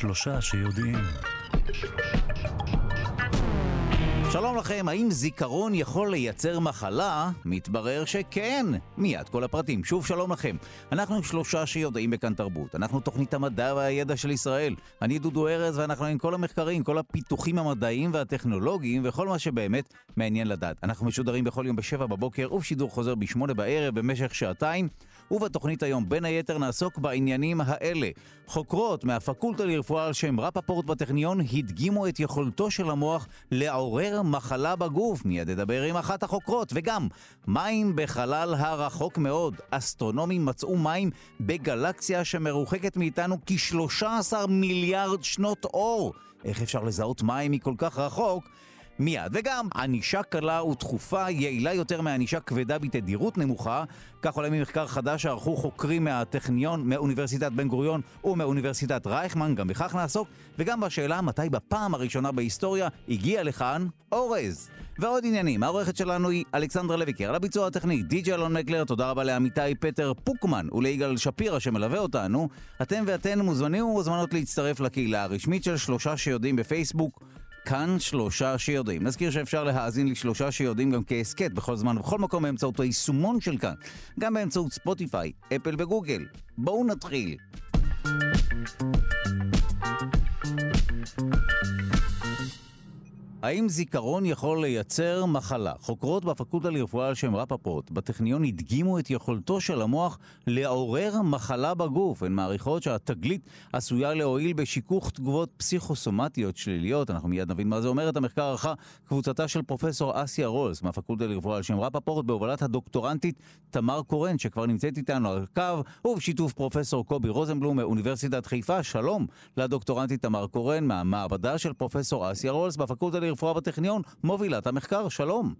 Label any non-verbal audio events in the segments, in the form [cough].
שלושה שיודעים. שלום לכם, האם זיכרון יכול לייצר מחלה? מתברר שכן. מיד כל הפרטים. שוב שלום לכם. אנחנו שלושה שיודעים בכאן תרבות. אנחנו תוכנית המדע והידע של ישראל. אני דודו ארז ואנחנו עם כל המחקרים, כל הפיתוחים המדעיים והטכנולוגיים וכל מה שבאמת מעניין לדעת. אנחנו משודרים בכל יום בשבע בבוקר ובשידור חוזר בשמונה בערב במשך שעתיים. ובתוכנית היום בין היתר נעסוק בעניינים האלה. חוקרות מהפקולטה לרפואה על שם רפפורט בטכניון הדגימו את יכולתו של המוח לעורר מחלה בגוף. מיד נדבר עם אחת החוקרות. וגם, מים בחלל הרחוק מאוד. אסטרונומים מצאו מים בגלקסיה שמרוחקת מאיתנו כ-13 מיליארד שנות אור. איך אפשר לזהות מים מכל כך רחוק? מיד. וגם, ענישה קלה ותכופה יעילה יותר מענישה כבדה בתדירות נמוכה. כך עולה ממחקר חדש שערכו חוקרים מהטכניון, מאוניברסיטת בן גוריון ומאוניברסיטת רייכמן, גם בכך נעסוק, וגם בשאלה מתי בפעם הראשונה בהיסטוריה הגיע לכאן אורז. ועוד עניינים, העורכת שלנו היא אלכסנדרה לויקר, על הביצוע הטכני די.ג'י אלון מקלר, תודה רבה לעמיתי פטר פוקמן וליגאל שפירא שמלווה אותנו. אתם ואתן מוזמנים ומוזמנות להצטרף לקהילה הרשמית של שלושה שיודעים בפייסבוק. כאן שלושה שיודעים. נזכיר שאפשר להאזין לשלושה שיודעים גם כהסכת בכל זמן ובכל מקום באמצעות היישומון של כאן, גם באמצעות ספוטיפיי, אפל וגוגל. בואו נתחיל. האם זיכרון יכול לייצר מחלה? חוקרות בפקולטה לרפואה על שם רפפורט בטכניון הדגימו את יכולתו של המוח לעורר מחלה בגוף. הן מעריכות שהתגלית עשויה להועיל בשיכוך תגובות פסיכוסומטיות שליליות. אנחנו מיד נבין מה זה אומר. את המחקר ערכה קבוצתה של פרופסור אסיה רולס מהפקולטה לרפואה על שם רפפורט בהובלת הדוקטורנטית תמר קורן שכבר נמצאת איתנו על הקו ובשיתוף פרופסור קובי רוזנבלום מאוניברסיטת חיפה. שלום לדוקטורנטית תמר קורן מהמעבדה של פרופסור אסיה רולס בפקולטה לרפואה בטכניון, מובילת המחקר, שלום.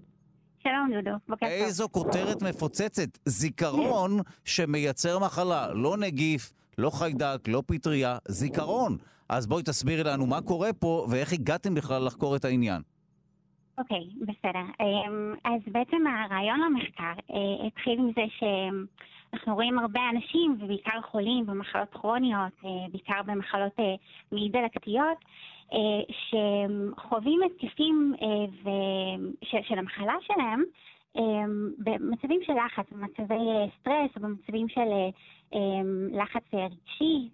שלום דודו, בוקר טוב. איזו כותרת מפוצצת, זיכרון שמייצר מחלה, לא נגיף, לא חיידק, לא פטריה, זיכרון. אז בואי תסבירי לנו מה קורה פה ואיך הגעתם בכלל לחקור את העניין. אוקיי, okay, בסדר. אמ, אז בעצם הרעיון למחקר אה, התחיל מזה שאנחנו רואים הרבה אנשים, ובעיקר חולים במחלות כרוניות, אה, בעיקר במחלות אה, מעי דלקתיות, שחווים התקפים אה, של המחלה שלהם אה, במצבים של לחץ, במצבי סטרס במצבים של לחץ רגשי.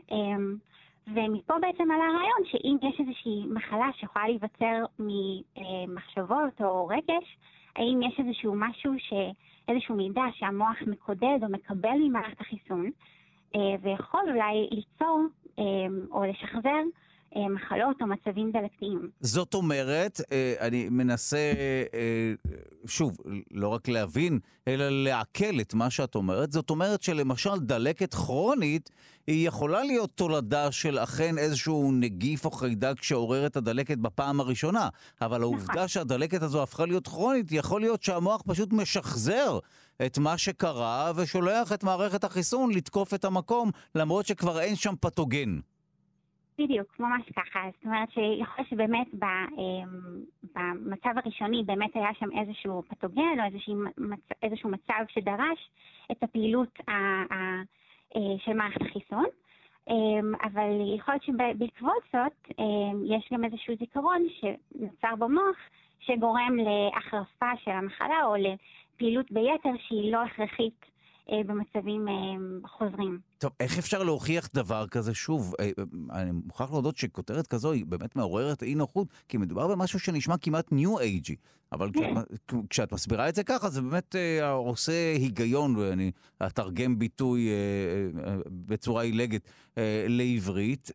ומפה בעצם עלה הרעיון שאם יש איזושהי מחלה שיכולה להיווצר ממחשבות או רגש, האם יש איזשהו משהו, ש... איזשהו מידע שהמוח מקודד או מקבל ממערכת החיסון, ויכול אולי ליצור או לשחזר אה, מחלות או מצבים דלקתיים. זאת אומרת, אה, אני מנסה, אה, שוב, לא רק להבין, אלא לעכל את מה שאת אומרת. זאת אומרת שלמשל דלקת כרונית היא יכולה להיות תולדה של אכן איזשהו נגיף או חיידק שעורר את הדלקת בפעם הראשונה, אבל העובדה נכון. שהדלקת הזו הפכה להיות כרונית, יכול להיות שהמוח פשוט משחזר את מה שקרה ושולח את מערכת החיסון לתקוף את המקום, למרות שכבר אין שם פתוגן. בדיוק, ממש ככה. זאת אומרת שיכול שבאמת אמ, במצב הראשוני באמת היה שם איזשהו פתוגן או איזשהו מצ... איזשהו מצב שדרש את הפעילות ה... ה... אה, של מערכת החיסון. אמ, אבל יכול להיות שבעקבות זאת אמ, יש גם איזשהו זיכרון שנוצר במוח שגורם להחרפה של המחלה או לפעילות ביתר שהיא לא הכרחית במצבים אה, חוזרים. טוב, איך אפשר להוכיח דבר כזה? שוב, אה, אני מוכרח להודות שכותרת כזו היא באמת מעוררת אי נוחות, כי מדובר במשהו שנשמע כמעט ניו אייג'י. אבל כשאת מסבירה את זה ככה, זה באמת עושה היגיון, ואני אתרגם ביטוי בצורה עילגת לעברית.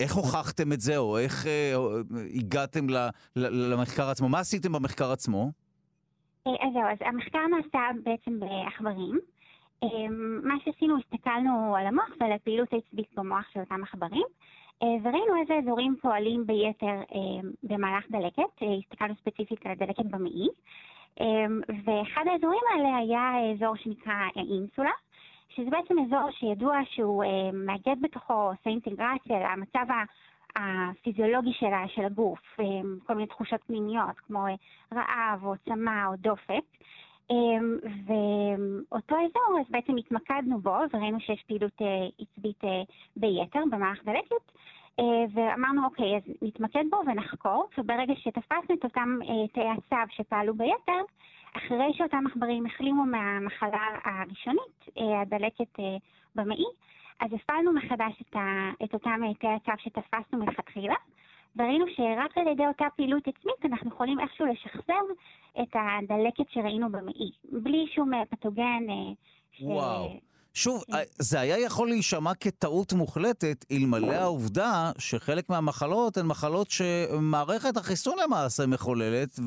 איך הוכחתם את זה, או איך הגעתם למחקר עצמו? מה עשיתם במחקר עצמו? אז זהו, אז המחקר נעשה בעצם בעכברים. אמ, מה שעשינו, הסתכלנו על המוח ועל הפעילות העצבית במוח של אותם עכברים, אה, וראינו איזה אזורים פועלים ביתר אמ, במהלך דלקת, אה, הסתכלנו ספציפית על הדלקת במעי, ואחד האזורים האלה היה אזור שנקרא אינסולה, שזה בעצם אזור שידוע שהוא מאגד בתוכו, עושה אינטגרציה למצב הפיזיולוגי שלה, של הגוף, כל מיני תחושות פנימיות כמו אה, רעב או צמא או דופק. אמ, ואותו אזור, אז בעצם התמקדנו בו וראינו שיש פעילות אה, עצבית אה, ביתר במערכת דלקת, ואמרנו, אוקיי, אז נתמקד בו ונחקור, וברגע שתפסנו את אותם תאי הצו שפעלו ביתר, אחרי שאותם עכברים החלימו מהמחלה הראשונית, הדלקת במעי, אז הפעלנו מחדש את, ה, את אותם תאי הצו שתפסנו מלכתחילה, וראינו שרק על ידי אותה פעילות עצמית אנחנו יכולים איכשהו לשחזר את הדלקת שראינו במעי, בלי שום פתוגן. ש... וואו. שוב, כן. זה היה יכול להישמע כטעות מוחלטת, אלמלא העובדה שחלק מהמחלות הן מחלות שמערכת החיסון למעשה מחוללת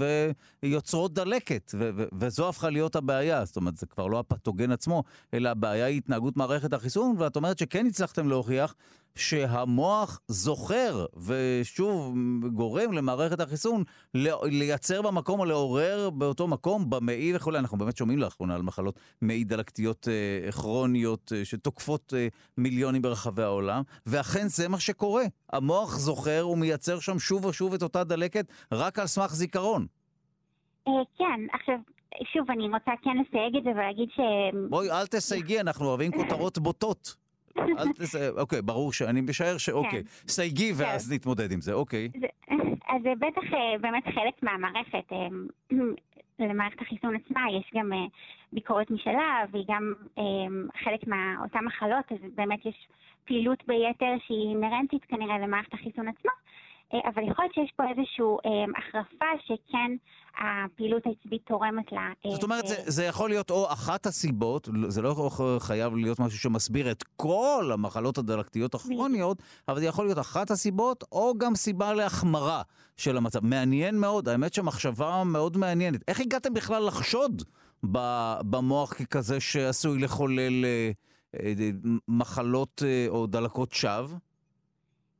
ויוצרות דלקת, וזו הפכה להיות הבעיה. זאת אומרת, זה כבר לא הפתוגן עצמו, אלא הבעיה היא התנהגות מערכת החיסון, ואת אומרת שכן הצלחתם להוכיח שהמוח זוכר, ושוב גורם למערכת החיסון לייצר במקום או לעורר באותו מקום, במעי וכולי. אנחנו באמת שומעים לאחרונה על מחלות מעי דלקתיות אה, כרוניות אה, שתוקפות אה, מיליונים ברחבי העולם, ואכן זה מה שקורה. המוח זוכר ומייצר שם שוב ושוב את אותה דלקת רק על סמך זיכרון. כן, עכשיו, שוב, אני רוצה כן לסייג את זה ולהגיד ש... בואי, אל תסייגי, אנחנו אוהבים כותרות בוטות. אל תס... אוקיי, ברור שאני משער שאוקיי. כן. סייגי ואז. נתמודד עם זה, אוקיי. אז זה בטח אה, באמת חלק מהמערכת. אה, למערכת החיסון עצמה יש גם אה, ביקורת משלה, והיא גם חלק מאותן מחלות, אז באמת יש פעילות ביתר שהיא אינהרנטית כנראה למערכת החיסון עצמה. אה, אבל יכול להיות שיש פה איזושהי אה, החרפה שכן הפעילות העצבית תורמת לה. אה, זאת אומרת, זה, זה יכול להיות או אחת הסיבות, זה לא חייב להיות משהו שמסביר את כל המחלות הדלקתיות הכרוניות, אבל זה יכול להיות אחת הסיבות, או גם סיבה להחמרה של המצב. מעניין מאוד, האמת שמחשבה מאוד מעניינת. איך הגעתם בכלל לחשוד במוח ככזה שעשוי לחולל מחלות או דלקות שווא?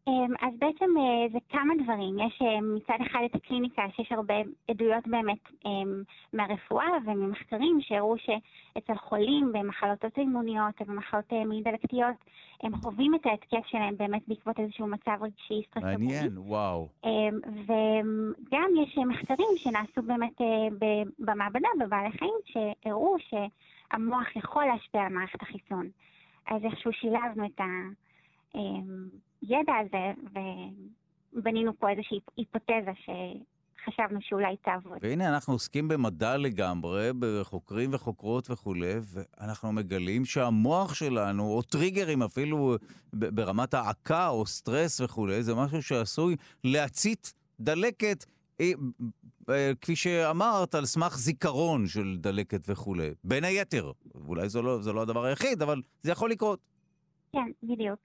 אמ, אז בעצם אה, זה כמה דברים. יש אה, מצד אחד את הקליניקה, שיש הרבה עדויות באמת אמ, מהרפואה וממחקרים שהראו שאצל חולים במחלות אוטואימוניות ובמחלות אה, מעי דלקתיות, הם חווים את ההתקף שלהם באמת בעקבות איזשהו מצב רגשי סטרסבורי. מעניין, וואו. אמ, וגם יש מחקרים שנעשו באמת במעבדה, בבעלי חיים, שהראו שהמוח יכול להשפיע על מערכת החיסון. אז איכשהו שילבנו את ה... הידע הזה, ובנינו פה איזושהי היפותזה שחשבנו שאולי תעבוד. והנה אנחנו עוסקים במדע לגמרי, בחוקרים וחוקרות וכולי, ואנחנו מגלים שהמוח שלנו, או טריגרים אפילו ברמת העקה או סטרס וכולי, זה משהו שעשוי להצית דלקת. אה, אה, כפי שאמרת, על סמך זיכרון של דלקת וכולי. בין היתר, אולי זה לא, זה לא הדבר היחיד, אבל זה יכול לקרות. כן, בדיוק.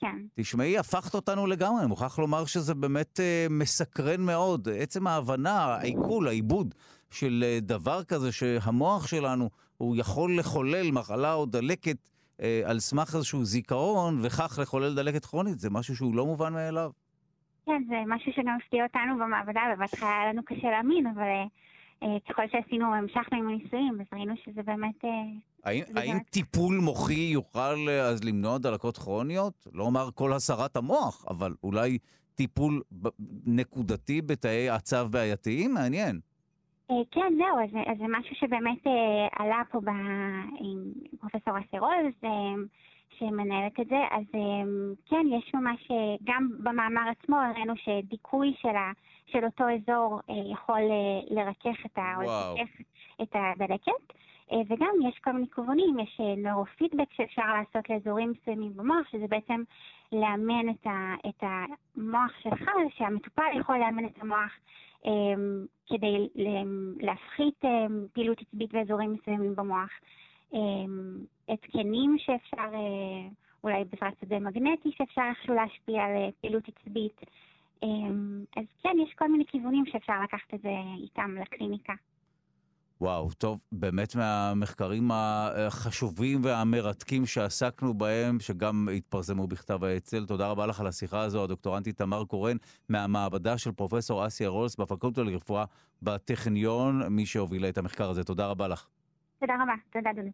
כן. תשמעי, הפכת אותנו לגמרי, אני מוכרח לומר שזה באמת אה, מסקרן מאוד. עצם ההבנה, העיכול, העיבוד של אה, דבר כזה, שהמוח שלנו, הוא יכול לחולל מחלה או דלקת אה, על סמך איזשהו זיכרון, וכך לחולל דלקת כרונית, זה משהו שהוא לא מובן מאליו. כן, זה משהו שגם הפתיע אותנו במעבדה, ובהתחלה היה לנו קשה להאמין, אבל... אה... ככל שעשינו, המשכנו עם הניסויים, אז ראינו שזה באמת... אה, האם, טיפול מוחי יוכל אה, אז למנוע דלקות כרוניות? לא אומר כל הסרת המוח, אבל אולי טיפול נקודתי בתאי עצב בעייתיים? מעניין. כן, זהו, אז, אז זה משהו שבאמת עלה פה עם פרופסור אסרוז, שמנהלת את זה, אז כן, יש ממש, גם במאמר עצמו הראינו שדיכוי של ה... של אותו אזור אה, יכול אה, לרכך את, ה... את הדלקת. אה, וגם יש כל מיני כיוונים, יש נוירופידבק שאפשר לעשות לאזורים מסוימים במוח, שזה בעצם לאמן את, ה, את המוח שלך, שהמטופל יכול לאמן את המוח um, כדי להפחית um, פעילות עצבית באזורים מסוימים במוח. התקנים שאפשר, uh, אולי בעזרת שדה מגנטי שאפשר איכשהו להשפיע על פעילות עצבית. אמ, אז כן, יש כל מיני כיוונים שאפשר לקחת את זה איתם לקליניקה. וואו, טוב, באמת מהמחקרים החשובים והמרתקים שעסקנו בהם, שגם התפרסמו בכתב האצ"ל. תודה רבה לך על השיחה הזו, הדוקטורנטית תמר קורן, מהמעבדה של פרופסור אסיה רולס בפקולטה לרפואה בטכניון, מי שהובילה את המחקר הזה. תודה רבה לך. תודה רבה, תודה אדוני.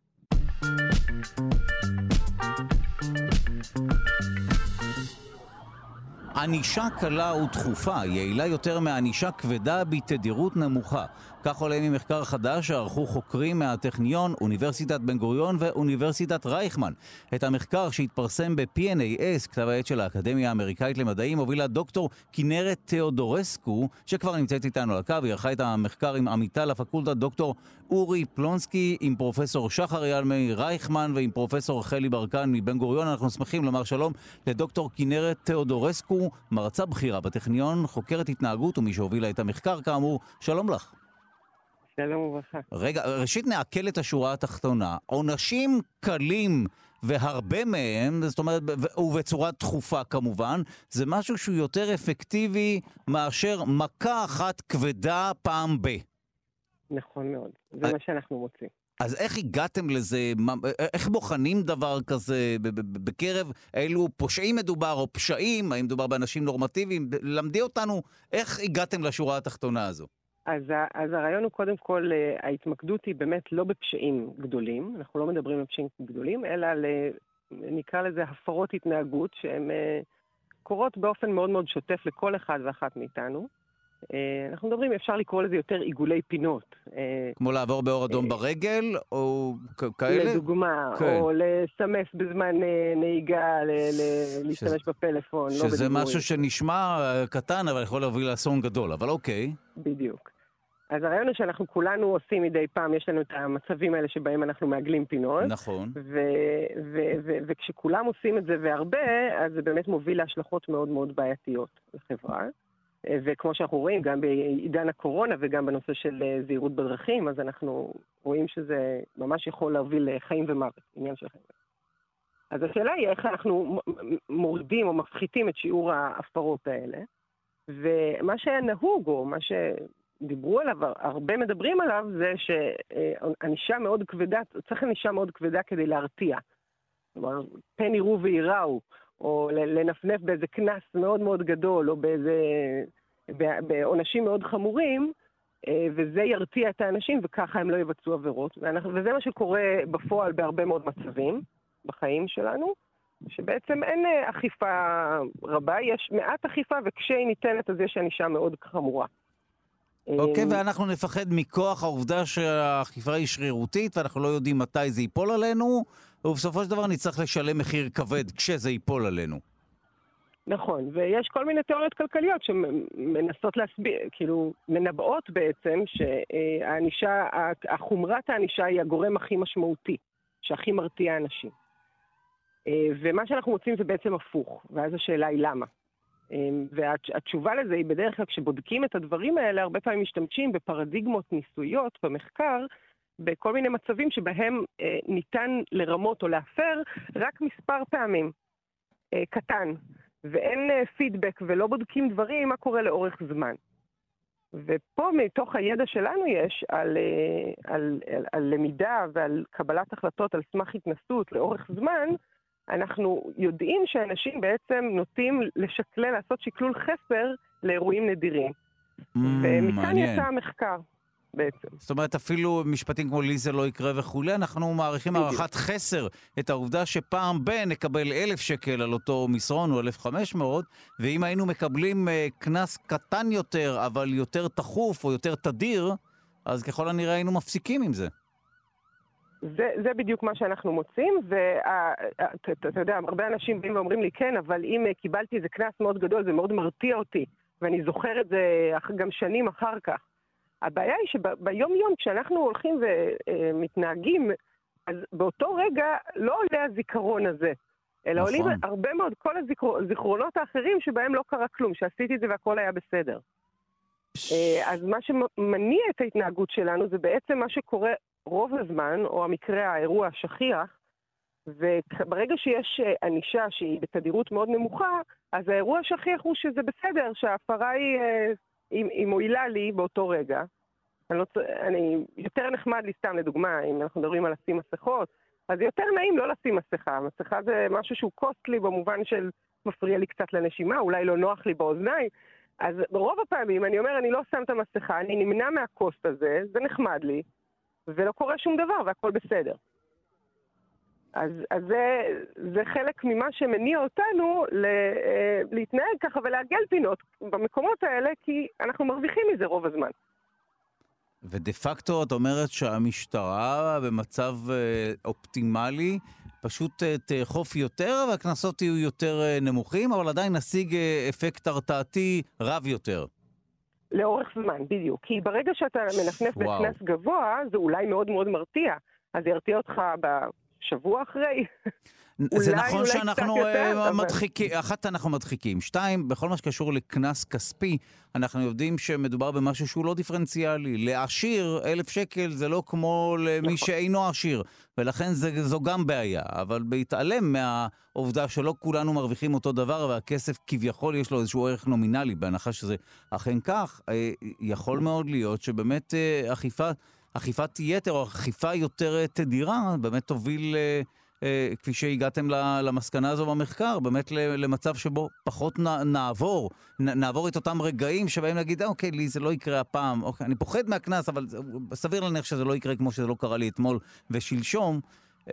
ענישה קלה ותכופה יעילה יותר מענישה כבדה בתדירות נמוכה. כך עולה ממחקר חדש שערכו חוקרים מהטכניון, אוניברסיטת בן גוריון ואוניברסיטת רייכמן. את המחקר שהתפרסם ב-PNAS, כתב העת של האקדמיה האמריקאית למדעים, הובילה דוקטור כנרת תיאודורסקו, שכבר נמצאת איתנו על הקו, היא ערכה את המחקר עם עמיתה לפקולטה דוקטור אורי פלונסקי, עם פרופסור שחר אייל מרייכמן ועם פרופסור חלי ברקן מבן גוריון. אנחנו שמחים לומר שלום לדוקטור כנרת תיאודורסקו, מרצה בכירה בטכניון, חוקרת התנהגות ומי שהובילה את המחקר כאמור. שלום לך. שלום וברכה. רגע, ראשית נעכל את השורה התחתונה. עונשים קלים והרבה מהם, זאת אומרת, ובצורה דחופה כמובן, זה משהו שהוא יותר אפקטיבי מאשר מכה אחת כבדה פעם ב. נכון מאוד, זה אה, מה שאנחנו מוצאים. אז איך הגעתם לזה? איך בוחנים דבר כזה בקרב אילו פושעים מדובר או פשעים? האם מדובר באנשים נורמטיביים? למדי אותנו איך הגעתם לשורה התחתונה הזו. אז, אז הרעיון הוא קודם כל, אה, ההתמקדות היא באמת לא בפשעים גדולים, אנחנו לא מדברים על פשעים גדולים, אלא על, נקרא לזה הפרות התנהגות, שהן אה, קורות באופן מאוד מאוד שוטף לכל אחד ואחת מאיתנו. אה, אנחנו מדברים, אפשר לקרוא לזה יותר עיגולי פינות. כמו לעבור באור אדום ברגל, או כאלה? לדוגמה, כן. או לסמס בזמן נהיגה, להשתמש בפלאפון, לא שזה משהו שנשמע קטן, אבל יכול להוביל לאסון גדול, אבל אוקיי. בדיוק. אז הרעיון הוא שאנחנו כולנו עושים מדי פעם, יש לנו את המצבים האלה שבהם אנחנו מעגלים פינות. נכון. וכשכולם עושים את זה והרבה, אז זה באמת מוביל להשלכות מאוד מאוד בעייתיות לחברה. וכמו שאנחנו רואים, גם בעידן הקורונה וגם בנושא של אה, זהירות בדרכים, אז אנחנו רואים שזה ממש יכול להוביל לחיים ומוות, עניין של חיים. אז השאלה היא איך אנחנו מורידים או מפחיתים את שיעור ההפרות האלה. ומה שהיה נהוג, או מה שדיברו עליו, הרבה מדברים עליו, זה שענישה מאוד כבדה, צריך ענישה מאוד כבדה כדי להרתיע. כלומר, פן יראו וייראו, או לנפנף באיזה קנס מאוד מאוד גדול, או באיזה... בעונשים מאוד חמורים, אה, וזה ירתיע את האנשים, וככה הם לא יבצעו עבירות. וזה מה שקורה בפועל בהרבה מאוד מצבים בחיים שלנו. שבעצם אין אה, אכיפה רבה, יש מעט אכיפה, וכשהיא ניתנת אז יש ענישה מאוד חמורה. אוקיי, okay, אה, ואנחנו נפחד מכוח העובדה שהאכיפה היא שרירותית, ואנחנו לא יודעים מתי זה ייפול עלינו, ובסופו של דבר נצטרך לשלם מחיר כבד כשזה ייפול עלינו. נכון, ויש כל מיני תיאוריות כלכליות שמנסות להסביר, כאילו, מנבאות בעצם שהענישה, החומרת הענישה היא הגורם הכי משמעותי, שהכי מרתיע אנשים. אה, ומה שאנחנו מוצאים זה בעצם הפוך, ואז השאלה היא למה. אה, והתשובה לזה היא בדרך כלל כשבודקים את הדברים האלה, הרבה פעמים משתמשים בפרדיגמות ניסויות במחקר, בכל מיני מצבים שבהם אה, ניתן לרמות או להפר רק מספר פעמים, קטן, ואין פידבק ולא בודקים דברים, מה קורה לאורך זמן. ופה מתוך הידע שלנו יש על, על, על, על למידה ועל קבלת החלטות על סמך התנסות לאורך זמן, אנחנו יודעים שאנשים בעצם נוטים לשקלל, לעשות שקלול חסר לאירועים נדירים. Mm, ומכאן יצא המחקר. בעצם. זאת אומרת, אפילו משפטים כמו לי זה לא יקרה וכולי, אנחנו מעריכים הערכת חסר את העובדה שפעם ב- נקבל אלף שקל על אותו מסרון או אלף חמש מאות, ואם היינו מקבלים אה, קנס uh, קטן יותר, אבל יותר תכוף או יותר תדיר, אז ככל הנראה היינו מפסיקים עם זה. זה, זה בדיוק מה שאנחנו מוצאים, ואתה יודע, הרבה אנשים באים ואומרים לי, כן, אבל אם אה, קיבלתי איזה קנס מאוד גדול, זה מאוד מרתיע אותי, ואני זוכר את זה גם שנים אחר כך. הבעיה היא שביום-יום, כשאנחנו הולכים ומתנהגים, אז באותו רגע לא עולה הזיכרון הזה, אלא נכון. עולים הרבה מאוד כל הזיכרונות האחרים שבהם לא קרה כלום, שעשיתי את זה והכל היה בסדר. אה, אז מה שמניע את ההתנהגות שלנו זה בעצם מה שקורה רוב הזמן, או המקרה, האירוע השכיח, וברגע שיש אה, ענישה שהיא בתדירות מאוד נמוכה, אז האירוע השכיח הוא שזה בסדר, שההפרה היא, אה, היא, היא מועילה לי באותו רגע. אני, לא, אני יותר נחמד לי סתם, לדוגמה, אם אנחנו מדברים על לשים מסכות, אז יותר נעים לא לשים מסכה. מסכה זה משהו שהוא קוסטלי במובן של מפריע לי קצת לנשימה, אולי לא נוח לי באוזניים. אז ברוב הפעמים אני אומר, אני לא שם את המסכה, אני נמנע מהקוסט הזה, זה נחמד לי, ולא קורה שום דבר והכל בסדר. אז, אז זה, זה חלק ממה שמניע אותנו ל, אה, להתנהג ככה ולעגל פינות במקומות האלה, כי אנחנו מרוויחים מזה רוב הזמן. ודה פקטו את אומרת שהמשטרה במצב אה, אופטימלי פשוט אה, תאכוף יותר והקנסות יהיו יותר נמוכים, אבל עדיין נשיג אפקט הרתעתי רב יותר. לאורך זמן, בדיוק. כי ברגע שאתה מנפנף בקנס גבוה, זה אולי מאוד מאוד מרתיע. אז זה ירתיע אותך שבוע אחרי. זה אולי, נכון אולי שאנחנו יותר, מדחיקים, אבל... אחת אנחנו מדחיקים, שתיים, בכל מה שקשור לקנס כספי, אנחנו יודעים שמדובר במשהו שהוא לא דיפרנציאלי. לעשיר אלף שקל זה לא כמו למי נכון. שאינו עשיר, ולכן זה, זו גם בעיה. אבל בהתעלם מהעובדה שלא כולנו מרוויחים אותו דבר, והכסף כביכול יש לו איזשהו ערך נומינלי, בהנחה שזה אכן כך, אה, יכול מאוד להיות שבאמת אה, אכיפה... אכיפת יתר או אכיפה יותר תדירה באמת תוביל, אה, אה, כפי שהגעתם למסקנה הזו במחקר, באמת למצב שבו פחות נעבור, נעבור את אותם רגעים שבהם נגיד, אוקיי, לי זה לא יקרה הפעם, אוקיי, אני פוחד מהקנס, אבל סביר להניח שזה לא יקרה כמו שזה לא קרה לי אתמול ושלשום. Uh,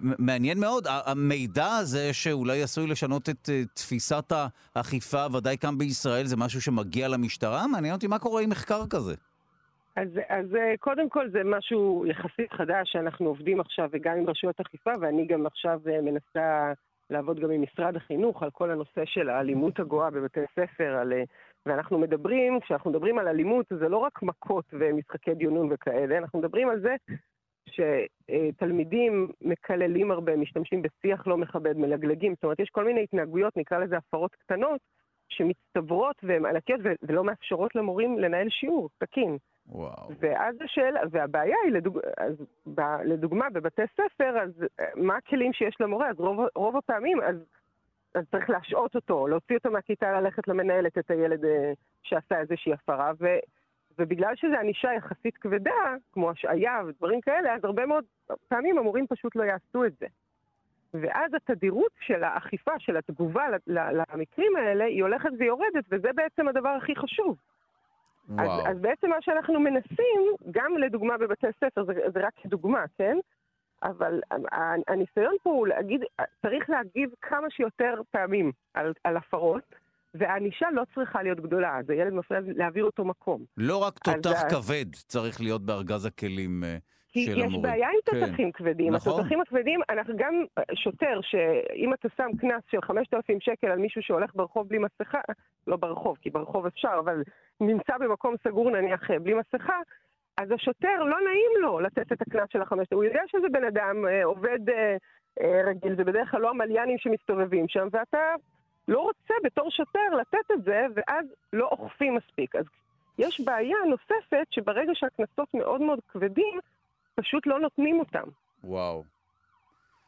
מעניין מאוד, המידע הזה שאולי עשוי לשנות את uh, תפיסת האכיפה, ודאי כאן בישראל, זה משהו שמגיע למשטרה? מעניין אותי מה קורה עם מחקר כזה. אז, אז אה, קודם כל זה משהו יחסית חדש שאנחנו עובדים עכשיו וגם עם רשויות אכיפה ואני גם עכשיו אה, מנסה לעבוד גם עם משרד החינוך על כל הנושא של האלימות הגואה בבתי ספר, על, אה, ואנחנו מדברים, כשאנחנו מדברים על אלימות זה לא רק מכות ומשחקי דיונון וכאלה, אנחנו מדברים על זה שתלמידים מקללים הרבה, משתמשים בשיח לא מכבד, מלגלגים, זאת אומרת יש כל מיני התנהגויות, נקרא לזה הפרות קטנות, שמצטברות והן ענקיות ולא מאפשרות למורים לנהל שיעור תקין. וואו. ואז השאלה, והבעיה היא, לדוג... אז ב... לדוגמה, בבתי ספר, אז מה הכלים שיש למורה? אז רוב, רוב הפעמים, אז, אז צריך להשעות אותו, להוציא אותו מהכיתה, ללכת למנהלת את הילד אה, שעשה איזושהי הפרה, ו... ובגלל שזו ענישה יחסית כבדה, כמו השעיה ודברים כאלה, אז הרבה מאוד פעמים המורים פשוט לא יעשו את זה. ואז התדירות של האכיפה, של התגובה למקרים האלה, היא הולכת ויורדת, וזה בעצם הדבר הכי חשוב. אז, אז בעצם מה שאנחנו מנסים, גם לדוגמה בבתי ספר, זה, זה רק דוגמה, כן? אבל הניסיון פה הוא להגיד, צריך להגיב כמה שיותר פעמים על, על הפרות, והענישה לא צריכה להיות גדולה, אז הילד מפריע להעביר אותו מקום. לא רק תותח אז... כבד צריך להיות בארגז הכלים אה, של המורים. כי יש בעיה עם כן. תותחים כן. כבדים. נכון. התותחים הכבדים, אנחנו גם, שוטר, שאם אתה שם קנס של 5,000 שקל על מישהו שהולך ברחוב בלי מסכה, לא ברחוב, כי ברחוב אפשר, אבל נמצא במקום סגור נניח אה, בלי מסכה, אז השוטר לא נעים לו לתת את הקנס של החמש, הוא יודע שזה בן אדם אה, עובד אה, אה, רגיל, זה בדרך כלל לא המליינים שמסתובבים שם, ואתה לא רוצה בתור שוטר לתת את זה, ואז לא אוכפים מספיק. אז יש בעיה נוספת שברגע שהקנסות מאוד מאוד כבדים, פשוט לא נותנים אותם. וואו.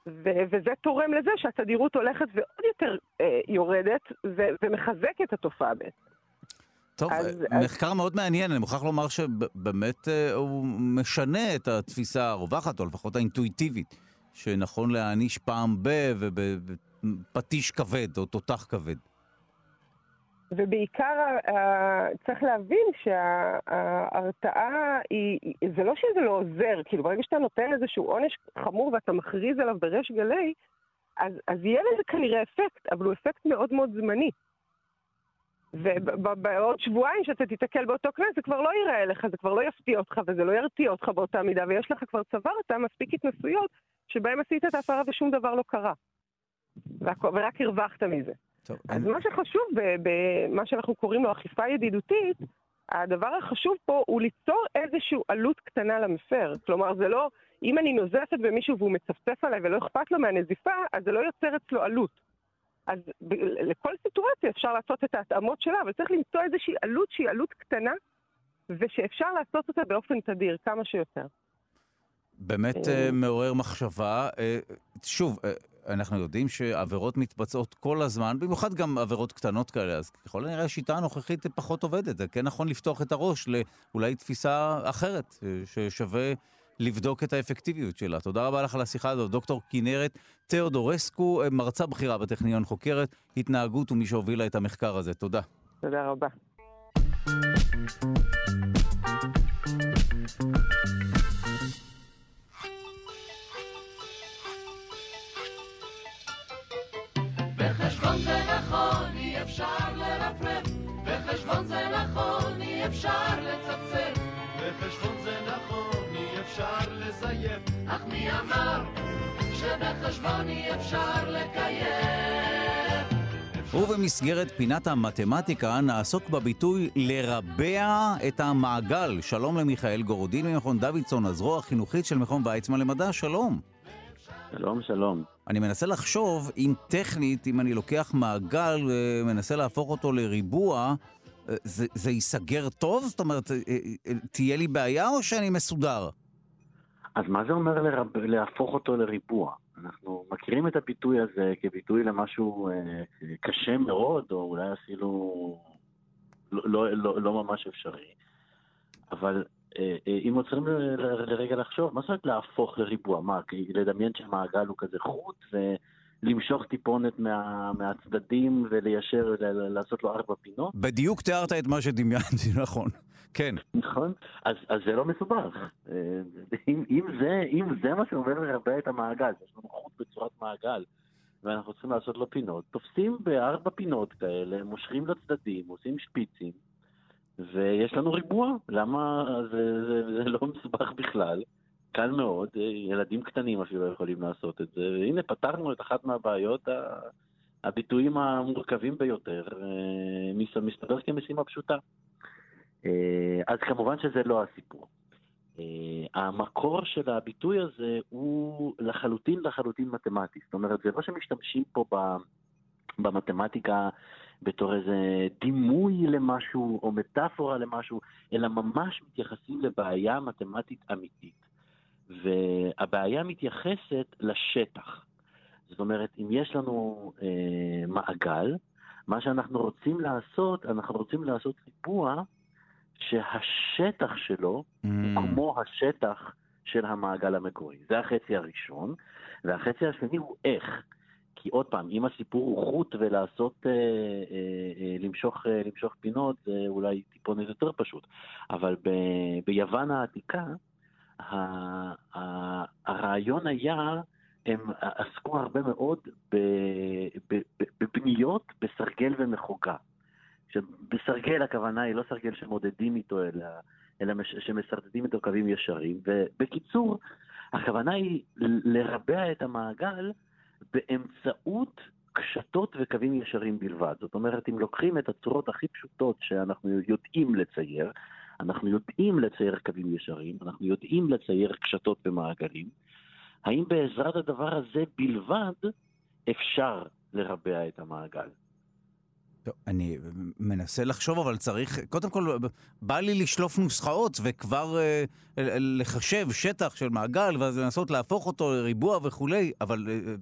ו- וזה תורם לזה שהתדירות הולכת ועוד יותר אה, יורדת ו- ומחזק את התופעה בעצם. טוב, אז, מחקר אז... מאוד מעניין, אני מוכרח לומר שבאמת אה, הוא משנה את התפיסה הרווחת, או לפחות האינטואיטיבית, שנכון להעניש פעם ב... ובפטיש כבד, או תותח כבד. ובעיקר צריך להבין שההרתעה היא, זה לא שזה לא עוזר, כאילו ברגע שאתה נותן איזשהו עונש חמור ואתה מכריז עליו בריש גלי, אז, אז יהיה לזה כנראה אפקט, אבל הוא אפקט מאוד מאוד זמני. ובעוד שבועיים שאתה תיתקל באותו קנס, זה כבר לא ייראה לך, זה כבר לא יפתיע אותך וזה לא ירתיע אותך באותה מידה, ויש לך כבר צברת מספיק התנסויות שבהם עשית את ההפרה ושום דבר לא קרה. ורק הרווחת מזה. טוב, אז אני... מה שחשוב במה שאנחנו קוראים לו אכיפה ידידותית, הדבר החשוב פה הוא ליצור איזושהי עלות קטנה למפר. כלומר, זה לא, אם אני נוזפת במישהו והוא מצפצף עליי ולא אכפת לו מהנזיפה, אז זה לא יוצר אצלו עלות. אז ב- לכל סיטואציה אפשר לעשות את ההתאמות שלה, אבל צריך למצוא איזושהי עלות שהיא עלות קטנה, ושאפשר לעשות אותה באופן תדיר, כמה שיותר. באמת uh, מעורר מחשבה. Uh, שוב, אנחנו יודעים שעבירות מתבצעות כל הזמן, במיוחד גם עבירות קטנות כאלה, אז ככל הנראה השיטה הנוכחית פחות עובדת. זה כן נכון לפתוח את הראש לאולי תפיסה אחרת, ששווה לבדוק את האפקטיביות שלה. תודה רבה לך על השיחה הזאת, דוקטור כנרת תיאודורסקו, מרצה בכירה בטכניון, חוקרת התנהגות ומי שהובילה את המחקר הזה. תודה. תודה רבה. בחשבון זה נכון, אי אפשר לרפרף. בחשבון זה נכון, אי אפשר לצפצף. בחשבון זה נכון, אי אפשר לזייף. אך מי אמר שבחשבון אי אפשר לקיים? ובמסגרת פינת המתמטיקה נעסוק בביטוי לרבע את המעגל. שלום למיכאל גורודין ממכון דוידסון, הזרוע החינוכית של מכון ויצמן למדע, שלום. שלום, שלום. אני מנסה לחשוב אם טכנית, אם אני לוקח מעגל ומנסה להפוך אותו לריבוע, זה, זה ייסגר טוב? זאת אומרת, אה, אה, תהיה לי בעיה או שאני מסודר? אז מה זה אומר לרב... להפוך אותו לריבוע? אנחנו מכירים את הביטוי הזה כביטוי למשהו אה, קשה מאוד, או אולי אפילו לא, לא, לא, לא ממש אפשרי. אבל אה, אה, אם עוצרים לרגע לחשוב, מה זאת אומרת להפוך לריבוע? מה, לדמיין שהמעגל הוא כזה חוט ולמשוך טיפונת מה, מהצדדים וליישר, לעשות לו ארבע פינות? בדיוק תיארת את מה שדמיינתי, [laughs] נכון. כן. נכון? אז, אז זה לא מסובך. אה, אם, אם, זה, אם זה מה שאומר לרבע את המעגל, יש לנו חוט בצורת מעגל, ואנחנו צריכים לעשות לו פינות, תופסים בארבע פינות כאלה, מושכים לצדדים, עושים שפיצים, ויש לנו ריבוע. למה? זה, זה, זה לא מסובך בכלל. קל מאוד, ילדים קטנים אפילו יכולים לעשות את זה, והנה פתרנו את אחת מהבעיות הביטויים המורכבים ביותר, אה, מסתבר כמשימה פשוטה. אה, אז כמובן שזה לא הסיפור. אה, המקור של הביטוי הזה הוא לחלוטין לחלוטין מתמטי. זאת אומרת, זה לא שמשתמשים פה במתמטיקה בתור איזה דימוי למשהו או מטאפורה למשהו, אלא ממש מתייחסים לבעיה מתמטית אמיתית. והבעיה מתייחסת לשטח. זאת אומרת, אם יש לנו אה, מעגל, מה שאנחנו רוצים לעשות, אנחנו רוצים לעשות ריבוע שהשטח שלו mm. הוא כמו השטח של המעגל המקורי. זה החצי הראשון, והחצי השני הוא איך. כי עוד פעם, אם הסיפור הוא חוט ולעשות, אה, אה, אה, למשוך, אה, למשוך פינות, זה אולי טיפונת יותר פשוט. אבל ב, ביוון העתיקה, ה, ה, הרעיון היה, הם עסקו הרבה מאוד בבניות בסרגל ומחוגה. שבסרגל הכוונה היא לא סרגל שמודדים איתו, אלא, אלא שמסרטטים איתו קווים ישרים. ובקיצור, הכוונה היא לרבע את המעגל באמצעות קשתות וקווים ישרים בלבד. זאת אומרת, אם לוקחים את הצורות הכי פשוטות שאנחנו יודעים לצייר, אנחנו יודעים לצייר קווים ישרים, אנחנו יודעים לצייר קשתות ומעגלים, האם בעזרת הדבר הזה בלבד אפשר לרבע את המעגל? טוב, אני מנסה לחשוב, אבל צריך, קודם כל, בא לי לשלוף נוסחאות וכבר אה, לחשב שטח של מעגל, ואז לנסות להפוך אותו לריבוע וכולי, אבל אה,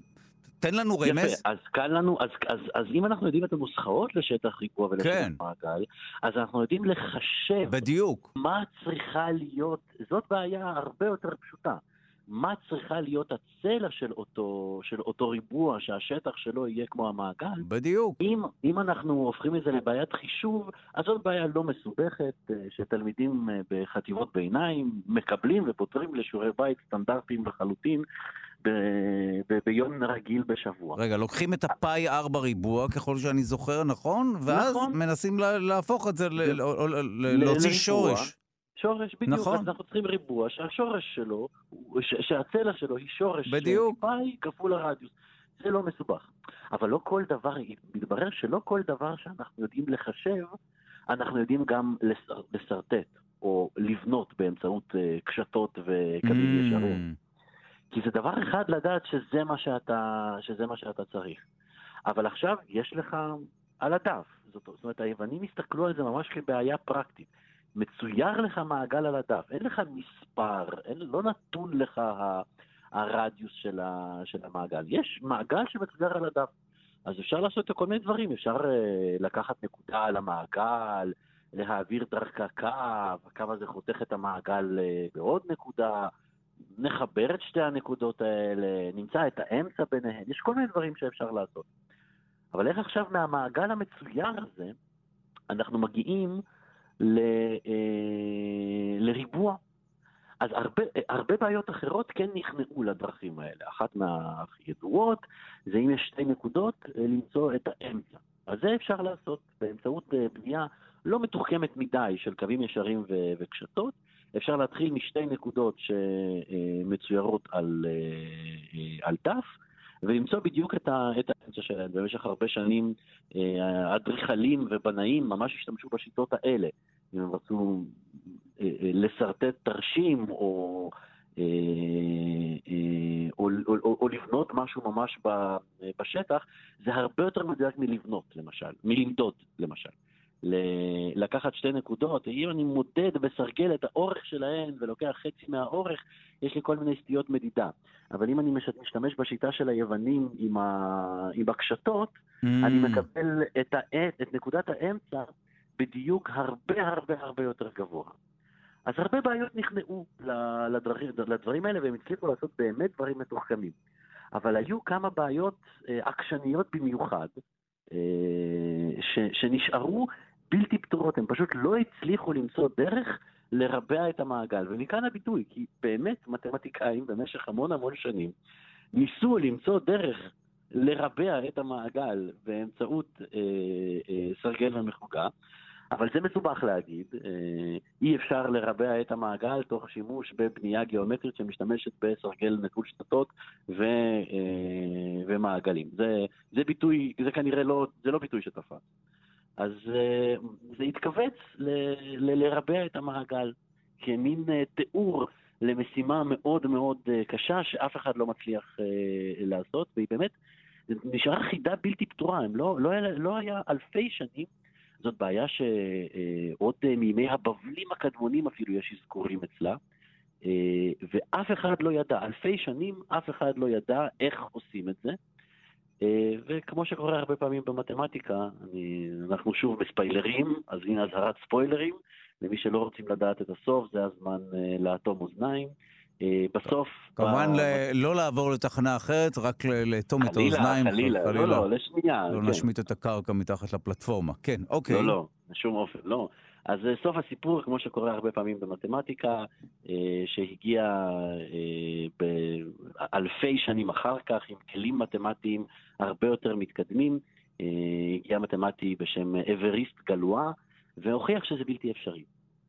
תן לנו רמז. יפה, אז קל לנו, אז, אז, אז אם אנחנו יודעים את הנוסחאות לשטח ריבוע ולשטח כן. מעגל, אז אנחנו יודעים לחשב. בדיוק. מה צריכה להיות, זאת בעיה הרבה יותר פשוטה. מה צריכה להיות הצלע של אותו, של אותו ריבוע, שהשטח שלו יהיה כמו המעגל. בדיוק. אם, אם אנחנו הופכים את זה לבעיית חישוב, אז זאת בעיה לא מסובכת, אה, שתלמידים אה, בחטיבות ביניים מקבלים ופותרים לשיעורי בית סטנדרטיים לחלוטין. ב- ב- ביום רגיל בשבוע. רגע, לוקחים את הפאי 4 ריבוע, ככל שאני זוכר, נכון? ואז נכון. מנסים להפוך את זה, להוציא שורש. שורש, בדיוק. נכון. אז אנחנו צריכים ריבוע שהשורש שלו, שהצלע שלו היא שורש בדיוק. של פאי כפול הרדיוס. זה לא מסובך. אבל לא כל דבר, מתברר שלא כל דבר שאנחנו יודעים לחשב, אנחנו יודעים גם לסר, לסרטט, או לבנות באמצעות uh, קשתות וקווים mm. ישרים. כי זה דבר אחד לדעת שזה מה שאתה, שזה מה שאתה צריך. אבל עכשיו יש לך על הדף. זאת, זאת אומרת, היוונים הסתכלו על זה ממש כבעיה פרקטית. מצויר לך מעגל על הדף, אין לך מספר, אין, לא נתון לך הרדיוס של, ה, של המעגל. יש מעגל שמצויר על הדף. אז אפשר לעשות כל מיני דברים, אפשר uh, לקחת נקודה על המעגל, להעביר דרכה קו, הקו הזה חותך את המעגל uh, בעוד נקודה, נחבר את שתי הנקודות האלה, נמצא את האמצע ביניהן, יש כל מיני דברים שאפשר לעשות. אבל איך עכשיו מהמעגל המצויר הזה אנחנו מגיעים ל, אה, לריבוע. אז הרבה, הרבה בעיות אחרות כן נכנעו לדרכים האלה. אחת מהידועות זה אם יש שתי נקודות, אה, למצוא את האמצע. אז זה אפשר לעשות באמצעות אה, בנייה לא מתוחכמת מדי של קווים ישרים וקשתות, אפשר להתחיל משתי נקודות שמצוירות על, על דף, ולמצוא בדיוק את, האמצע שלהם. במשך הרבה שנים אדריכלים ובנאים ממש השתמשו בשיטות האלה. אם הם רצו לשרטט תרשים או אה, אה, או, או, או, או לבנות משהו ממש בשטח, זה הרבה יותר מדויק מלבנות, למשל, מלמדוד, למשל. לקחת שתי נקודות, אם אני מודד בסרגל את האורך שלהן ולוקח חצי מהאורך, יש לי כל מיני סטיות מדידה. אבל אם אני משתמש בשיטה של היוונים עם, ה... עם הקשתות, mm. אני מקבל את, העת, את נקודת האמצע בדיוק הרבה הרבה הרבה יותר גבוה. אז הרבה בעיות נכנעו לדברים, לדברים האלה, והם הצליחו לעשות באמת דברים מתוחכמים. אבל היו כמה בעיות אה, עקשניות במיוחד, אה, ש, שנשארו בלתי פתורות, הם פשוט לא הצליחו למצוא דרך לרבע את המעגל. ומכאן הביטוי, כי באמת מתמטיקאים במשך המון המון שנים ניסו למצוא דרך לרבע את המעגל באמצעות אה, אה, סרגל ומחוגה, אבל זה מסובך להגיד, אה, אי אפשר לרבע את המעגל תוך שימוש בבנייה גיאומטרית שמשתמשת בסרגל נטול שתתות ו, אה, ומעגלים. זה, זה ביטוי, זה כנראה לא, זה לא ביטוי שתפס. אז אה, זה התכווץ לרבע את המעגל כמין תיאור למשימה מאוד מאוד קשה שאף אחד לא מצליח לעשות, והיא באמת נשארה חידה בלתי פתורה, לא, לא, לא היה אלפי שנים זאת בעיה שעוד אה, מימי הבבלים הקדמונים אפילו יש אזכורים אצלה, אה, ואף אחד לא ידע, אלפי שנים אף אחד לא ידע איך עושים את זה. אה, וכמו שקורה הרבה פעמים במתמטיקה, אני, אנחנו שוב בספיילרים, אז הנה אזהרת ספוילרים. למי שלא רוצים לדעת את הסוף, זה הזמן לאטום אוזניים. אה, בסוף... כמובן לא לעבור לתחנה אחרת, רק לאטום את האוזניים. חלילה, חלילה, לא, לא, לשנייה. לא כן. נשמיט את הקרקע מתחת לפלטפורמה. כן, אוקיי. לא, לא, בשום אופן, לא. אז סוף הסיפור, כמו שקורה הרבה פעמים במתמטיקה, אה, שהגיע אה, באלפי שנים אחר כך עם כלים מתמטיים הרבה יותר מתקדמים, הגיע מתמטי בשם אבריסט גלואה, והוכיח שזה בלתי אפשרי.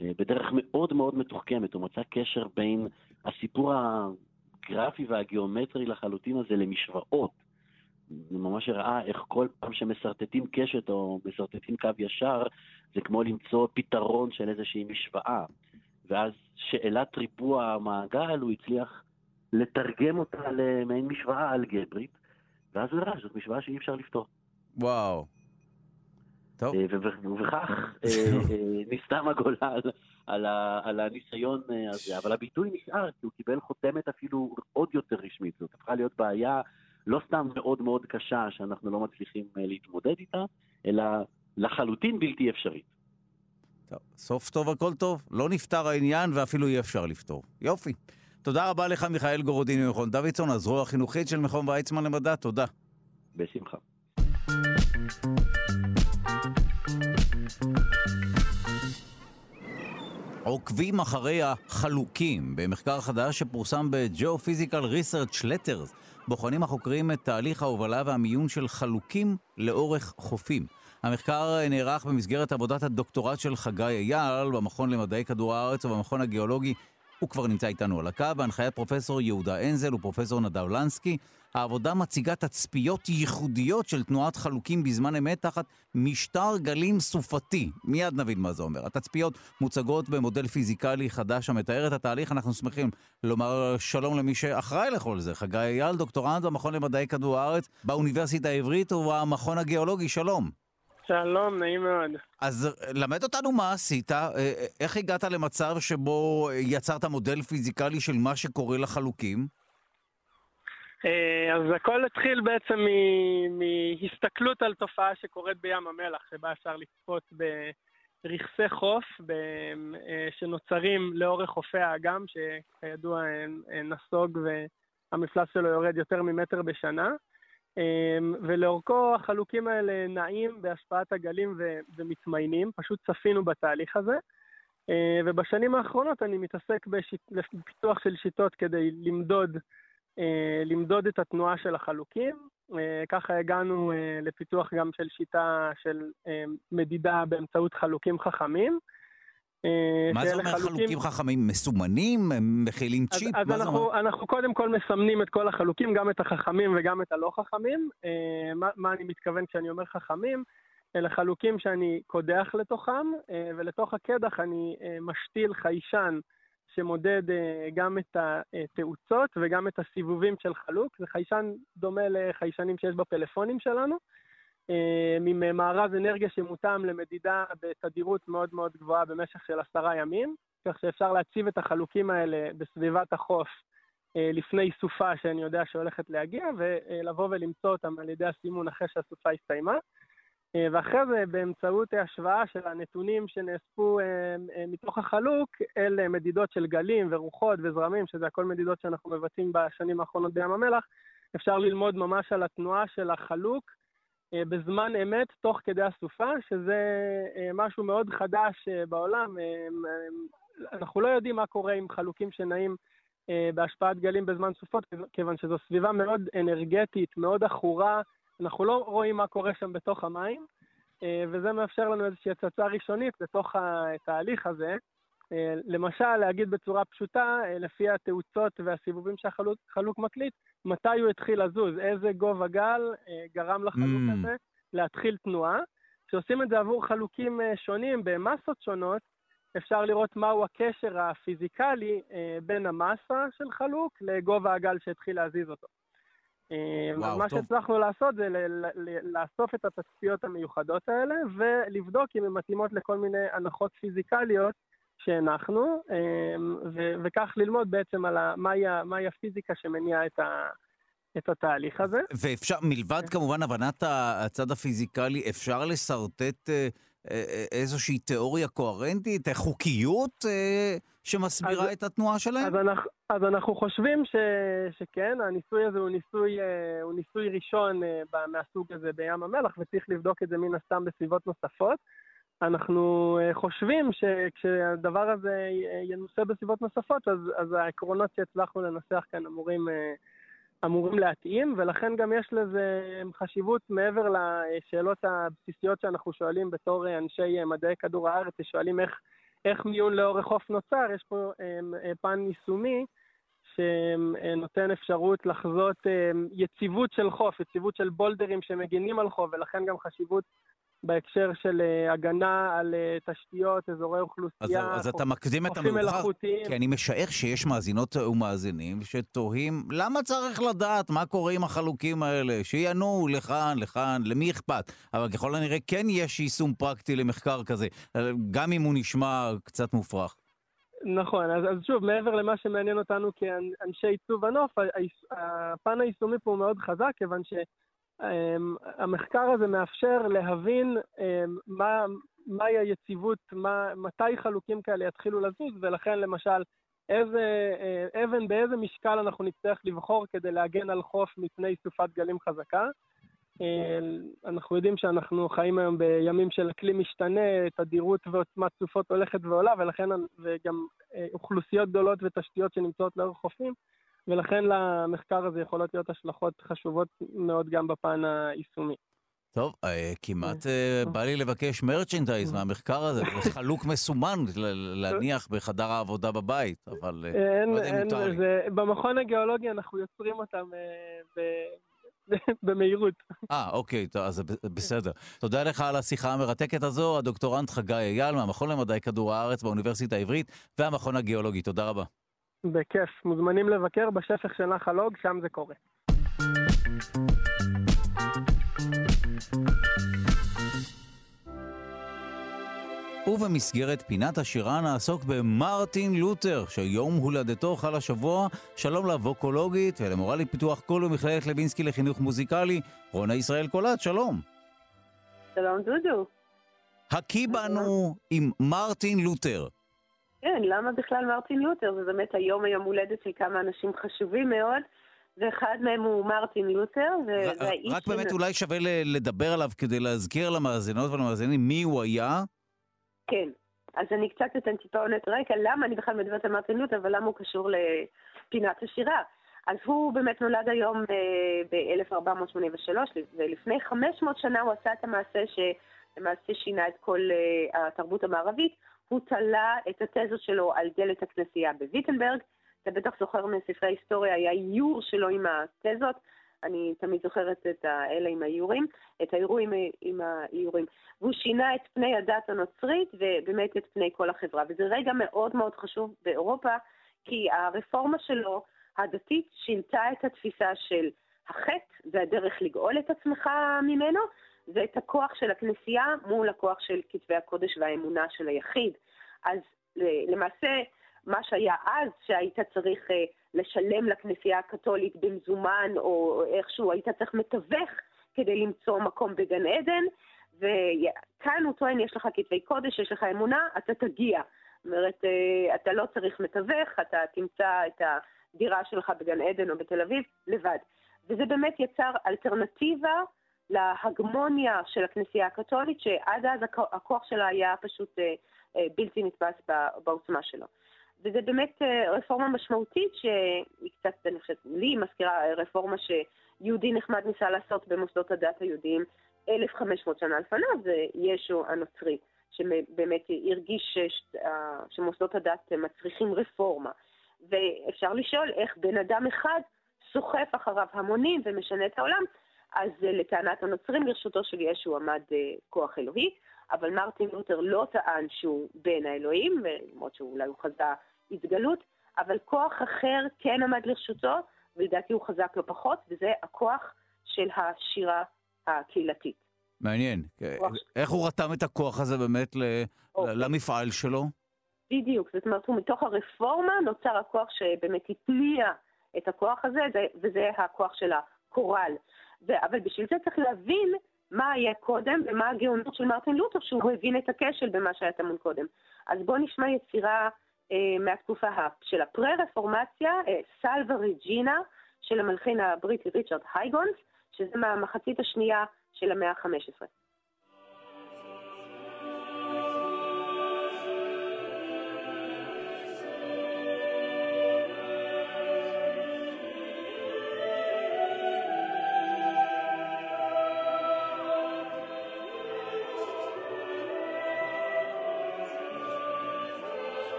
בדרך מאוד מאוד מתוחכמת, הוא מצא קשר בין הסיפור הגרפי והגיאומטרי לחלוטין הזה למשוואות. ממש הראה איך כל פעם שמסרטטים קשת או מסרטטים קו ישר, זה כמו למצוא פתרון של איזושהי משוואה. ואז שאלת ריבוע המעגל, הוא הצליח לתרגם אותה למעין משוואה אלגברית, ואז הוא הראה שזאת משוואה שאי אפשר לפתור. וואו. טוב. אה, ובכך אה, [laughs] אה, נסתם הגולל על, על הניסיון הזה, אבל הביטוי נשאר, כי הוא קיבל חותמת אפילו עוד יותר רשמית. זאת הפכה להיות בעיה לא סתם מאוד מאוד קשה שאנחנו לא מצליחים להתמודד איתה, אלא לחלוטין בלתי אפשרית. טוב, סוף טוב הכל טוב, לא נפתר העניין ואפילו אי אפשר לפתור. יופי. תודה רבה לך, מיכאל גורודיני ממכון דוידסון, הזרוע החינוכית של מכון ויצמן למדע, תודה. בשמחה. עוקבים אחרי החלוקים. במחקר חדש שפורסם ב-Geophysical Research Letters בוחנים החוקרים את תהליך ההובלה והמיון של חלוקים לאורך חופים. המחקר נערך במסגרת עבודת הדוקטורט של חגי אייל במכון למדעי כדור הארץ ובמכון הגיאולוגי הוא כבר נמצא איתנו על הקו, בהנחיית פרופסור יהודה אנזל ופרופסור נדב לנסקי. העבודה מציגה תצפיות ייחודיות של תנועת חלוקים בזמן אמת תחת משטר גלים סופתי. מיד נבין מה זה אומר. התצפיות מוצגות במודל פיזיקלי חדש המתאר את התהליך. אנחנו שמחים לומר שלום למי שאחראי לכל זה. חגי אייל, דוקטורנט במכון למדעי כדור הארץ באוניברסיטה העברית ובמכון הגיאולוגי. שלום. שלום, נעים מאוד. אז למד אותנו מה עשית, אה, אה, איך הגעת למצב שבו יצרת מודל פיזיקלי של מה שקורה לחלוקים? אה, אז הכל התחיל בעצם מהסתכלות על תופעה שקורית בים המלח, שבה אפשר לצפות ברכסי חוף שנוצרים לאורך חופי האגם, שכידוע נסוג והמפלס שלו יורד יותר ממטר בשנה. אמ, ולאורכו החלוקים האלה נעים בהשפעת הגלים ומתמיינים, פשוט צפינו בתהליך הזה. אה, ובשנים האחרונות אני מתעסק בפיתוח של שיטות כדי למדוד, אה, למדוד את התנועה של החלוקים. אה, ככה הגענו לפיתוח גם של שיטה של מדידה באמצעות חלוקים חכמים. מה זה אומר חלוקים... חלוקים חכמים? מסומנים? מכילים צ'יפ? אז, אז אנחנו, אנחנו קודם כל מסמנים את כל החלוקים, גם את החכמים וגם את הלא חכמים. מה, מה אני מתכוון כשאני אומר חכמים? אלה חלוקים שאני קודח לתוכם, ולתוך הקדח אני משתיל חיישן שמודד אה, גם את התאוצות וגם את הסיבובים של חלוק. זה חיישן דומה לחיישנים שיש בפלאפונים שלנו, אה, עם מארז אנרגיה שמותאם למדידה בתדירות מאוד מאוד גבוהה במשך של עשרה ימים, כך שאפשר להציב את החלוקים האלה בסביבת החוף אה, לפני סופה שאני יודע שהולכת להגיע, ולבוא ולמצוא אותם על ידי הסימון אחרי שהסופה הסתיימה. אה, ואחרי זה, באמצעות השוואה של הנתונים שנאספו אה, אה, מתוך החלוק אל מדידות של גלים ורוחות וזרמים, שזה הכל מדידות שאנחנו מבצעים בשנים האחרונות בים המלח, אפשר ללמוד ממש על התנועה של החלוק בזמן אמת תוך כדי הסופה, שזה משהו מאוד חדש בעולם. אנחנו לא יודעים מה קורה עם חלוקים שנעים בהשפעת גלים בזמן סופות, כיוון שזו סביבה מאוד אנרגטית, מאוד עכורה, אנחנו לא רואים מה קורה שם בתוך המים, אה, וזה מאפשר לנו איזושהי הצצה ראשונית לתוך התהליך הזה. אה, למשל, להגיד בצורה פשוטה, אה, לפי התאוצות והסיבובים שהחלוק מקליט, מתי הוא התחיל לזוז, איזה גובה גל גרם לחלוק mm. הזה להתחיל תנועה. כשעושים את זה עבור חלוקים שונים במסות שונות, אפשר לראות מהו הקשר הפיזיקלי בין המסה של חלוק לגובה הגל שהתחיל להזיז אותו. אה, וואו, מה טוב. שהצלחנו לעשות זה לאסוף את התצפיות המיוחדות האלה ולבדוק אם הן מתאימות לכל מיני הנחות פיזיקליות שהנחנו, אה, וכך ללמוד בעצם על מהי, מהי הפיזיקה שמניעה את, ה, את התהליך הזה. ואפשר, מלבד כן. כמובן הבנת הצד הפיזיקלי, אפשר לשרטט אה, איזושהי תיאוריה קוהרנטית, חוקיות שמסבירה אז, את התנועה שלהם? אז אנחנו, אז אנחנו חושבים ש, שכן, הניסוי הזה הוא ניסוי, אה, הוא ניסוי ראשון אה, מהסוג הזה בים המלח, וצריך לבדוק את זה מן הסתם בסביבות נוספות. אנחנו אה, חושבים שכשהדבר הזה ינוסה בסביבות נוספות, אז, אז העקרונות שהצלחנו לנסח כאן אמורים, אמורים להתאים, ולכן גם יש לזה חשיבות מעבר לשאלות הבסיסיות שאנחנו שואלים בתור אנשי מדעי כדור הארץ, ששואלים איך, איך מיון לאורך חוף נוצר, יש פה פן יישומי. שנותן אפשרות לחזות אה, יציבות של חוף, יציבות של בולדרים שמגינים על חוף, ולכן גם חשיבות בהקשר של אה, הגנה על אה, תשתיות, אזורי אוכלוסייה, אז, אז אתה מקדים את המאוחר, כי אני משער שיש מאזינות ומאזינים שתוהים, למה צריך לדעת מה קורה עם החלוקים האלה? שיענו לכאן, לכאן, למי אכפת? אבל ככל הנראה כן יש יישום פרקטי למחקר כזה, גם אם הוא נשמע קצת מופרך. נכון, אז, אז שוב, מעבר למה שמעניין אותנו כאנשי עיצוב הנוף, הפן היישומי פה הוא מאוד חזק, כיוון שהמחקר הזה מאפשר להבין מה, מהי היציבות, מה, מתי חלוקים כאלה יתחילו לזוז, ולכן למשל, איזה אבן באיזה משקל אנחנו נצטרך לבחור כדי להגן על חוף מפני סופת גלים חזקה. אה, אנחנו יודעים שאנחנו חיים היום בימים של אקלים משתנה, תדירות ועוצמת סופות הולכת ועולה, ולכן, וגם אה, אוכלוסיות גדולות ותשתיות שנמצאות לאורך חופים, ולכן למחקר הזה יכולות להיות השלכות חשובות מאוד גם בפן היישומי. טוב, אה, כמעט בא לי לבקש מרצ'נדייז מהמחקר הזה, זה חלוק מסומן להניח בחדר העבודה בבית, אבל לא יודע אם מותר לי. במכון הגיאולוגי אנחנו יוצרים אותם במהירות. אה, אוקיי, אז בסדר. תודה לך על השיחה המרתקת הזו, הדוקטורנט חגי אייל מהמכון למדעי כדור הארץ באוניברסיטה העברית והמכון הגיאולוגי. תודה רבה. בכיף. מוזמנים לבקר בשפך של נחל אוג, שם זה קורה. ובמסגרת פינת השירה נעסוק במרטין לותר, שיום הולדתו חל השבוע. שלום לווקולוגית ולמורה לפיתוח קול במכללת לוינסקי לחינוך מוזיקלי, רונה ישראל קולט, שלום. שלום דודו. הקי בנו עם מרטין לותר. כן, למה בכלל מרטין לותר? זה באמת היום היום הולדת של כמה אנשים חשובים מאוד. ואחד מהם הוא מרטין לותר, והאיש... רק באמת אולי שווה לדבר עליו כדי להזכיר למאזינות ולמאזינים מי הוא היה. כן. אז אני קצת אתן טיפונת רקע, למה אני בכלל מדברת על מרטין לותר ולמה הוא קשור לפינת השירה. אז הוא באמת נולד היום אה, ב-1483, ולפני 500 שנה הוא עשה את המעשה שלמעשה שינה את כל אה, התרבות המערבית. הוא תלה את התזות שלו על דלת הכנסייה בוויטנברג. אתה בטח זוכר מספרי ההיסטוריה, היה איור שלו עם התזות. אני תמיד זוכרת את האלה עם האיורים, את האירועים עם האיורים. והוא שינה את פני הדת הנוצרית ובאמת את פני כל החברה. וזה רגע מאוד מאוד חשוב באירופה, כי הרפורמה שלו, הדתית, שינתה את התפיסה של החטא והדרך לגאול את עצמך ממנו, ואת הכוח של הכנסייה מול הכוח של כתבי הקודש והאמונה של היחיד. אז למעשה, מה שהיה אז, שהיית צריך אה, לשלם לכנסייה הקתולית במזומן, או איכשהו היית צריך מתווך כדי למצוא מקום בגן עדן, וכאן הוא טוען, יש לך כתבי קודש, יש לך אמונה, אתה תגיע. זאת אומרת, אה, אתה לא צריך מתווך, אתה תמצא את הדירה שלך בגן עדן או בתל אביב לבד. וזה באמת יצר אלטרנטיבה להגמוניה של הכנסייה הקתולית, שעד אז הכוח שלה היה פשוט אה, אה, בלתי נתפס בעוצמה שלו. וזה באמת אה, רפורמה משמעותית שהיא קצת, אני חושבת, לי מזכירה רפורמה שיהודי נחמד ניסה לעשות במוסדות הדת היהודיים 1,500 שנה לפניו, זה ישו הנוצרי, שבאמת הרגיש שמוסדות הדת מצריכים רפורמה. ואפשר לשאול איך בן אדם אחד סוחף אחריו המונים ומשנה את העולם, אז אה, לטענת הנוצרים לרשותו של ישו עמד אה, כוח אלוהי, אבל מרטין לותר לא טען שהוא בן האלוהים, למרות שאולי הוא חזה התגלות, אבל כוח אחר כן עמד לרשותו, ולדעתי הוא חזק לא פחות, וזה הכוח של השירה הקהילתית. מעניין. איך הוא רתם את הכוח הזה באמת אוקיי. למפעל שלו? בדיוק, זאת אומרת, מתוך הרפורמה נוצר הכוח שבאמת התניע את הכוח הזה, וזה הכוח של הקורל. אבל בשביל זה צריך להבין מה היה קודם ומה הגאונות של מרטין לותר, שהוא הבין את הכשל במה שהיה טמון קודם. אז בואו נשמע יצירה אה, מהתקופה של הפרה-רפורמציה, אה, סלווה רג'ינה, של המלחין הבריטי ריצ'רד הייגונס, שזה מהמחצית השנייה של המאה ה-15.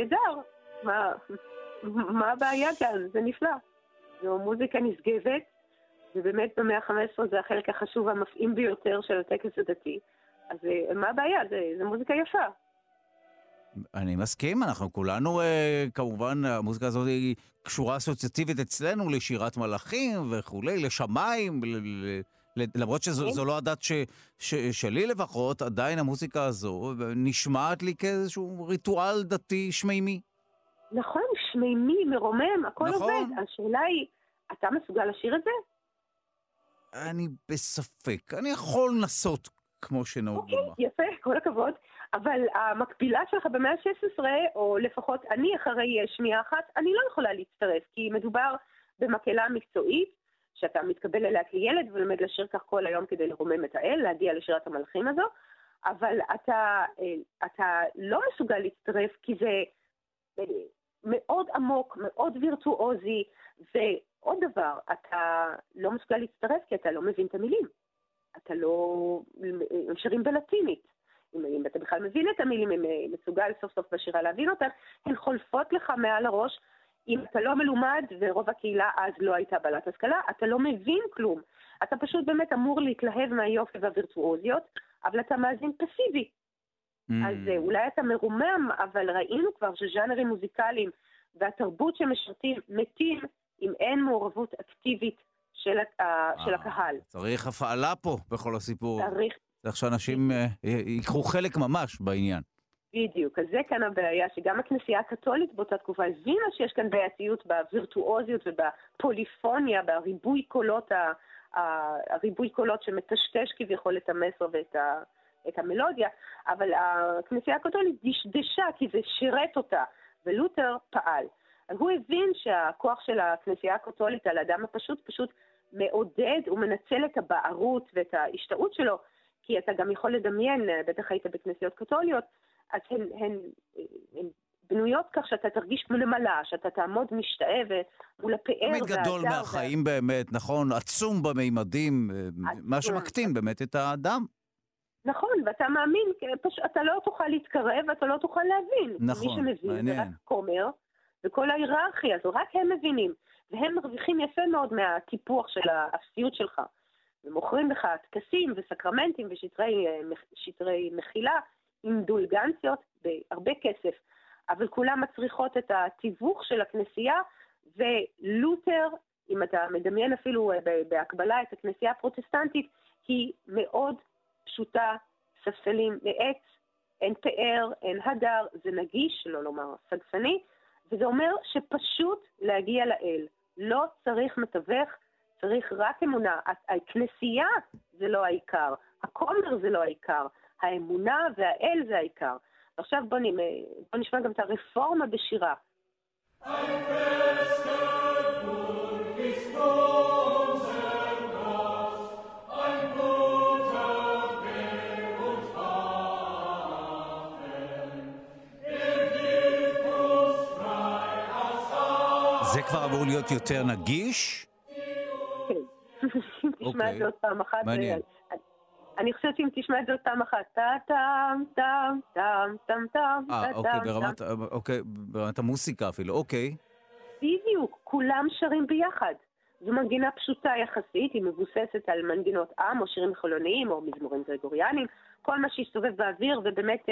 נהדר. מה, מה הבעיה כאן? זה נפלא. זו מוזיקה נשגבת, ובאמת במאה ה-15 זה החלק החשוב והמפעים ביותר של הטקס הדתי. אז אה, מה הבעיה? זו מוזיקה יפה. אני מסכים, אנחנו כולנו, אה, כמובן, המוזיקה הזאת היא קשורה אסוציאטיבית אצלנו לשירת מלאכים וכולי, לשמיים, למרות שזו כן. לא הדת ש, ש, שלי לפחות, עדיין המוזיקה הזו נשמעת לי כאיזשהו ריטואל דתי שמימי. נכון, שמימי, מרומם, הכל נכון. עובד. השאלה היא, אתה מסוגל לשיר את זה? אני בספק. אני יכול לנסות, כמו שנהוג אוקיי, לומר. אוקיי, יפה, כל הכבוד. אבל המקבילה שלך במאה ה-16, או לפחות אני אחרי שמיעה אחת, אני לא יכולה להצטרף, כי מדובר במקהלה מקצועית, שאתה מתקבל אליה כילד ולומד לשיר כך כל היום כדי לרומם את האל, להגיע לשירת המלכים הזו, אבל אתה, אה, אתה לא מסוגל להצטרף כי זה אה, מאוד עמוק, מאוד וירטואוזי, ועוד דבר, אתה לא מסוגל להצטרף כי אתה לא מבין את המילים. אתה לא... הם שרים בלטינית. אם אתה בכלל מבין את המילים, אם אה, מסוגל סוף סוף בשירה להבין אותן, הן חולפות לך מעל הראש, אם אתה לא מלומד, ורוב הקהילה אז לא הייתה בעלת השכלה, אתה לא מבין כלום. אתה פשוט באמת אמור להתלהב מהיופי והווירטואוזיות, אבל אתה מאזין פסיבי. Mm. אז אה, אולי אתה מרומם, אבל ראינו כבר שז'אנרים מוזיקליים והתרבות שמשרתים מתים אם אין מעורבות אקטיבית של, ה- אה, של הקהל. צריך הפעלה פה בכל הסיפור. צריך. צריך שאנשים אה, ייקחו חלק ממש בעניין. בדיוק, אז זה כאן הבעיה, שגם הכנסייה הקתולית באותה תקופה הבינה שיש כאן בעייתיות בווירטואוזיות ובפוליפוניה, בריבוי קולות, הריבוי קולות שמטשטש כביכול את המסר ואת ה, את המלודיה, אבל הכנסייה הקתולית דשדשה כי זה שירת אותה, ולותר פעל. הוא הבין שהכוח של הכנסייה הקתולית על האדם הפשוט פשוט מעודד ומנצל את הבערות ואת ההשתאות שלו, כי אתה גם יכול לדמיין, בטח היית בכנסיות קתוליות, אז הן, הן, הן בנויות כך שאתה תרגיש כמו נמלה, שאתה תעמוד משתאה מול הפאר תמיד גדול מהחיים באמת, נכון? עצום במימדים, מה שמקטין באמת את האדם. נכון, ואתה מאמין, פש... אתה לא תוכל להתקרב ואתה לא תוכל להבין. נכון, מי שמבין מעניין. זה רק כומר, וכל ההיררכיה הזו, רק הם מבינים. והם מרוויחים יפה מאוד מהטיפוח של האפסיות שלך. ומוכרים לך טקסים וסקרמנטים ושטרי מחילה, אינדולגנציות, בהרבה כסף. אבל כולם מצריכות את התיווך של הכנסייה, ולותר, אם אתה מדמיין אפילו בהקבלה את הכנסייה הפרוטסטנטית, היא מאוד פשוטה, ספסלים מעץ, אין פאר, אין הדר, זה נגיש, שלא לומר סגפני, וזה אומר שפשוט להגיע לאל. לא צריך מתווך, צריך רק אמונה. הכנסייה זה לא העיקר, הכומר זה לא העיקר, האמונה והאל זה העיקר. ועכשיו בוא, בוא נשמע גם את הרפורמה בשירה. זה כבר אמור להיות יותר נגיש? כן. [laughs] תשמע את זה עוד פעם אחת. מעניין. אני חושבת שאם תשמע את זה עוד פעם אחת, טה טם טם טם טם טם אה, אוקיי, ברמת, אוקיי, ברמת המוסיקה אפילו, אוקיי. בדיוק, כולם שרים ביחד. זו מנגינה פשוטה יחסית, היא מבוססת על מנגינות עם או שירים חילוניים או מזמורים גרגוריאניים, כל מה שהסתובב באוויר, ובאמת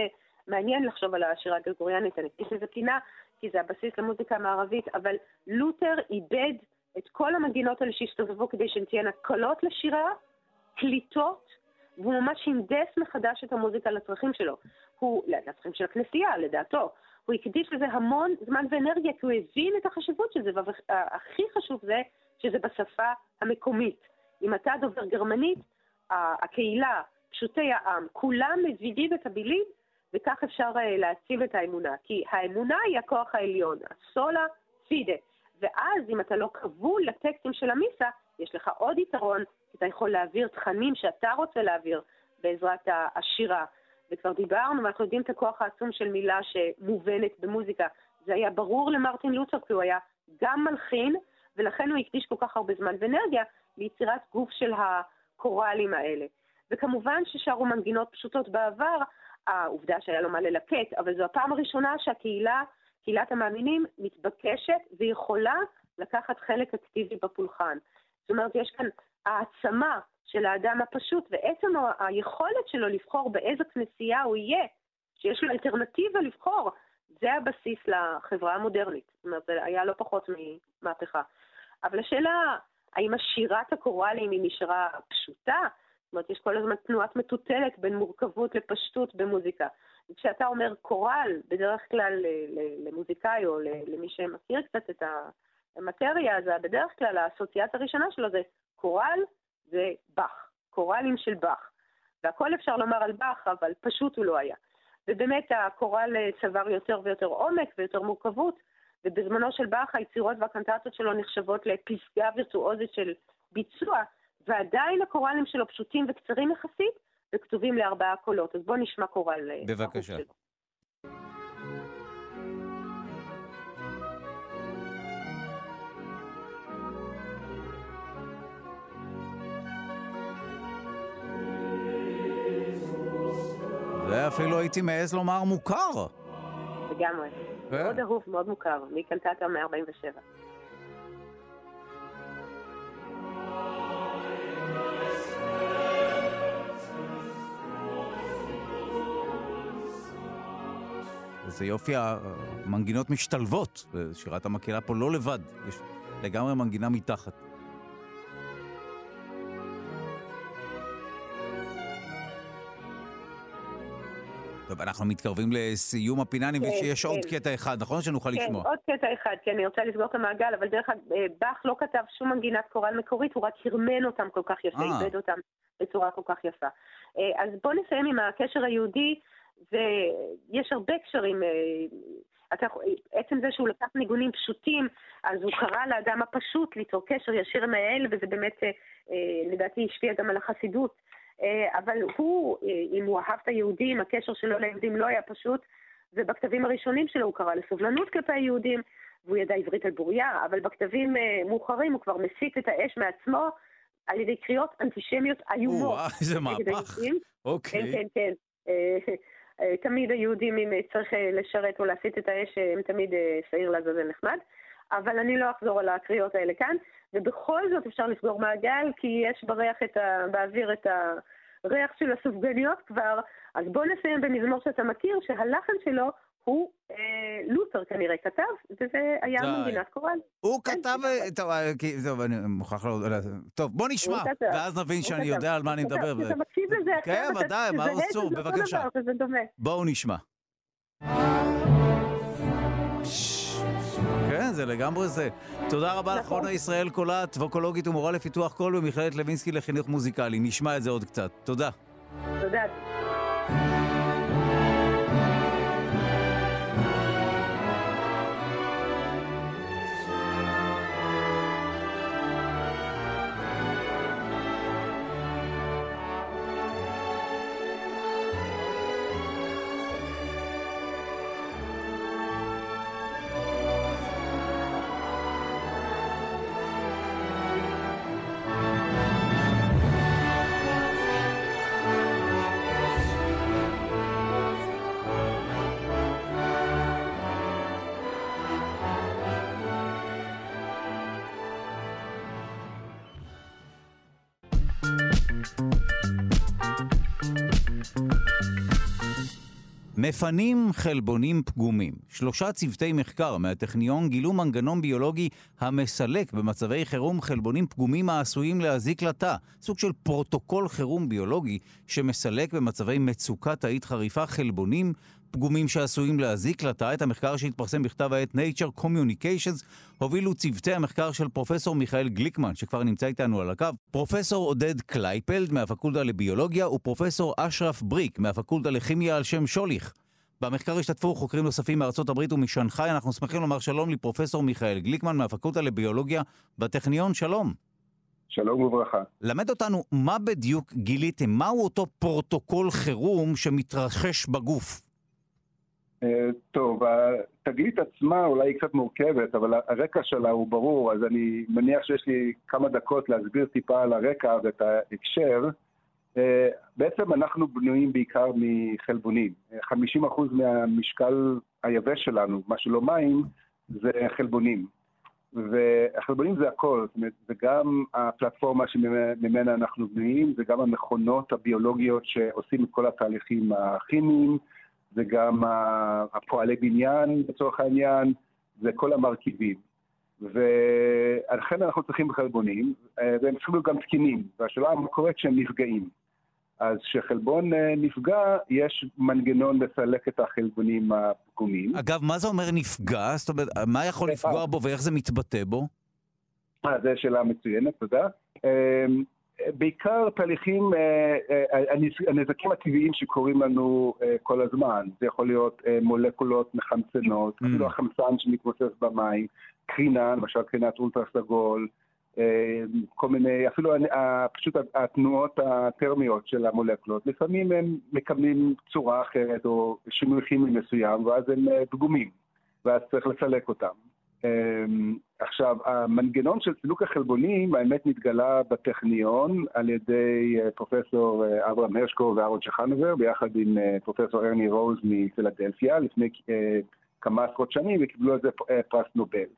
מעניין לחשוב על השירה הגרגוריאנית, אני אקדיש לזה פינה, כי זה הבסיס למוזיקה המערבית, אבל לותר איבד את כל המנגינות האלה שהסתובבו כדי שהן תהיינה קולות לשירה, קליטות, והוא ממש הנדס מחדש את המוזיקה לצרכים שלו. הוא, לצרכים של הכנסייה, לדעתו. הוא הקדיש לזה המון זמן ואנרגיה, כי הוא הבין את החשיבות של זה, והכי חשוב זה שזה בשפה המקומית. אם אתה דובר גרמנית, הקהילה, פשוטי העם, כולם מבינים את המילים, וכך אפשר להציב את האמונה. כי האמונה היא הכוח העליון, הסולה פידה. ואז אם אתה לא כבול לטקסטים של המיסה, יש לך עוד יתרון, אתה יכול להעביר תכנים שאתה רוצה להעביר בעזרת השירה. וכבר דיברנו, ואנחנו יודעים את הכוח העצום של מילה שמובנת במוזיקה. זה היה ברור למרטין לותר, כי הוא היה גם מלחין, ולכן הוא הקדיש כל כך הרבה זמן ואנרגיה ליצירת גוף של הקוראלים האלה. וכמובן ששרו מנגינות פשוטות בעבר, העובדה שהיה לו מה ללקט, אבל זו הפעם הראשונה שהקהילה, קהילת המאמינים, מתבקשת ויכולה לקחת חלק אקטיבי בפולחן. זאת אומרת, יש כאן העצמה של האדם הפשוט, ועצם היכולת שלו לבחור באיזה כנסייה הוא יהיה, שיש לו אלטרנטיבה לבחור, זה הבסיס לחברה המודרנית. זאת אומרת, זה היה לא פחות ממהפכה. אבל השאלה, האם השירת הקוראלים היא נשארה פשוטה? זאת אומרת, יש כל הזמן תנועת מטוטלת בין מורכבות לפשטות במוזיקה. כשאתה אומר קורל, בדרך כלל למוזיקאי או למי שמכיר קצת את המטריה, אז בדרך כלל האסוציאציה הראשונה שלו זה קורל זה באך, קורלים של באך. והכל אפשר לומר על באך, אבל פשוט הוא לא היה. ובאמת הקורל צבר יותר ויותר עומק ויותר מורכבות, ובזמנו של באך היצירות והקנטטות שלו נחשבות לפסגה וירטואוזית של ביצוע, ועדיין הקורלים שלו פשוטים וקצרים יחסית, וכתובים לארבעה קולות. אז בואו נשמע קורל. בבקשה. אפילו הייתי מעז לומר מוכר. לגמרי. מאוד אהוב, מאוד מוכר, מקנטטה 147. איזה יופי, המנגינות משתלבות. שירת המקהלה פה לא לבד, יש לגמרי מנגינה מתחת. טוב, אנחנו מתקרבים לסיום הפינה, אני מבין כן, שיש עוד כן. קטע אחד, נכון? שנוכל לשמוע. כן, עוד קטע אחד, כי אני רוצה לסגור את המעגל, אבל דרך אגב, אה, באך לא כתב שום מנגינת קורל מקורית, הוא רק הרמן אותם כל כך יפה, אה. איבד אותם בצורה כל כך יפה. אה, אז בואו נסיים עם הקשר היהודי, ויש הרבה קשרים. אתה, עצם זה שהוא לקח ניגונים פשוטים, אז הוא קרא לאדם הפשוט ליצור קשר ישיר עם האל, וזה באמת, לדעתי, השפיע גם על החסידות. אה, אבל הוא, אה, אם הוא אהב את היהודים, הקשר שלו ליהודים לא היה פשוט, ובכתבים הראשונים שלו הוא קרא לסובלנות כלפי היהודים, והוא ידע עברית על בוריה, אבל בכתבים מאוחרים הוא כבר מסיט את האש מעצמו על ידי קריאות אנטישמיות איומות. וואו, איזה מהפך. אוקיי. כן, כן, כן. תמיד היהודים, אם צריך לשרת או להסיט את האש, הם תמיד שעיר לעזאזל נחמד. אבל אני לא אחזור על הקריאות האלה כאן, ובכל זאת אפשר לסגור מעגל, כי יש בריח את ה... באוויר את הריח של הסופגניות כבר, אז בוא נסיים במזמור שאתה מכיר, שהלחן שלו הוא אה, לותר כנראה כתב, וזה היה מנגינת קורל. הוא כן, כתב, טוב, אה, טוב, אני מוכרח לא... טוב, בוא נשמע, ואז נבין שאני יודע על מה אני מדבר. אתה מקשיב לזה כן, ודאי, מה אסור, בבקשה. בואו נשמע. כן, זה לגמרי זה. תודה רבה לך, רונה ישראל קולט, ווקולוגית ומורה לפיתוח קול במכללת לוינסקי לחינוך מוזיקלי. נשמע את זה עוד קצת. תודה. תודה. מפנים חלבונים פגומים. שלושה צוותי מחקר מהטכניון גילו מנגנון ביולוגי המסלק במצבי חירום חלבונים פגומים העשויים להזיק לתא. סוג של פרוטוקול חירום ביולוגי שמסלק במצבי מצוקה תאית חריפה חלבונים פגומים שעשויים להזיק לתא. את המחקר שהתפרסם בכתב העת Nature Communications הובילו צוותי המחקר של פרופסור מיכאל גליקמן, שכבר נמצא איתנו על הקו, פרופסור עודד קלייפלד מהפקולטה לביולוגיה ופרופסור אשרף בריק מהפקולטה לכימיה על שם שוליך. במחקר השתתפו חוקרים נוספים מארצות הברית ומשנגחאי. אנחנו שמחים לומר שלום לפרופסור מיכאל גליקמן מהפקולטה לביולוגיה בטכניון. שלום. שלום וברכה. למד אותנו מה בדיוק גיליתם, מהו אותו פרוטוקול חירום שמתרחש בגוף. אה, טוב, התגלית עצמה אולי היא קצת מורכבת, אבל הרקע שלה הוא ברור, אז אני מניח שיש לי כמה דקות להסביר טיפה על הרקע ואת ההקשר. אה, בעצם אנחנו בנויים בעיקר מחלבונים. 50% מהמשקל היבש שלנו, מה שלא מים, זה חלבונים. והחלבונים זה הכל, זאת אומרת, זה גם הפלטפורמה שממנה אנחנו בנויים, זה גם המכונות הביולוגיות שעושים את כל התהליכים הכימיים, זה גם הפועלי בניין לצורך העניין, זה כל המרכיבים. ולכן אנחנו צריכים חלבונים, אה, והם צריכים להיות גם תקינים, והשאלה מה קורה כשהם נפגעים. אז כשחלבון אה, נפגע, יש מנגנון לסלק את החלבונים הפגומים. אגב, מה זה אומר נפגע? זאת אומרת, מה יכול לפגוע בו ואיך זה מתבטא בו? אה, זו שאלה מצוינת, תודה. בעיקר תהליכים, אה, הנזקים הטבעיים שקורים לנו כל הזמן. זה יכול להיות מולקולות מחמצנות, mm. אפילו החמצן שמתמוסס במים, קרינה, למשל קרינת אולטרה סגול, אה, כל מיני, אפילו פשוט התנועות הטרמיות של המולקולות, לפעמים הם מקבלים צורה אחרת או שינוי כימי מסוים, ואז הם אה, פגומים, ואז צריך לסלק אותם. אה, עכשיו, המנגנון של סילוק החלבונים, האמת נתגלה בטכניון על ידי פרופסור אברהם הרשקו ואהרון שחנובר, ביחד עם פרופסור ארני רוז מפילדלפיה, לפני כמה עשרות שנים, וקיבלו על זה פרס נובל.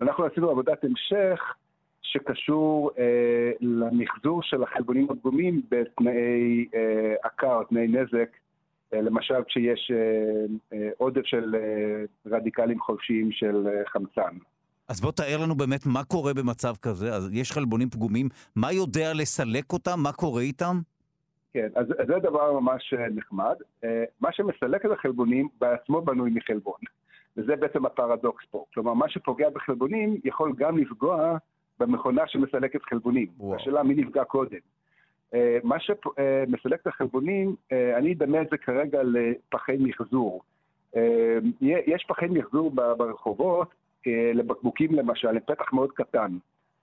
אנחנו עשינו עבודת המשך שקשור אה, למחזור של החלבונים הפגומים בתנאי אה, עקר, תנאי נזק, אה, למשל כשיש אה, אה, עודף של אה, רדיקלים חופשיים של אה, חמצן. אז בוא תאר לנו באמת מה קורה במצב כזה. אז יש חלבונים פגומים, מה יודע לסלק אותם? מה קורה איתם? כן, אז זה דבר ממש אה, נחמד. אה, מה שמסלק את החלבונים בעצמו בנוי מחלבון. וזה בעצם הפרדוקס פה. כלומר, מה שפוגע בחלבונים יכול גם לפגוע במכונה שמסלקת חלבונים. וואו. השאלה מי נפגע קודם. Uh, מה שמסלק את החלבונים, אני אדמה את זה כרגע לפחי מחזור. יש פחי מחזור ברחובות, לבקבוקים למשל, לפתח מאוד קטן.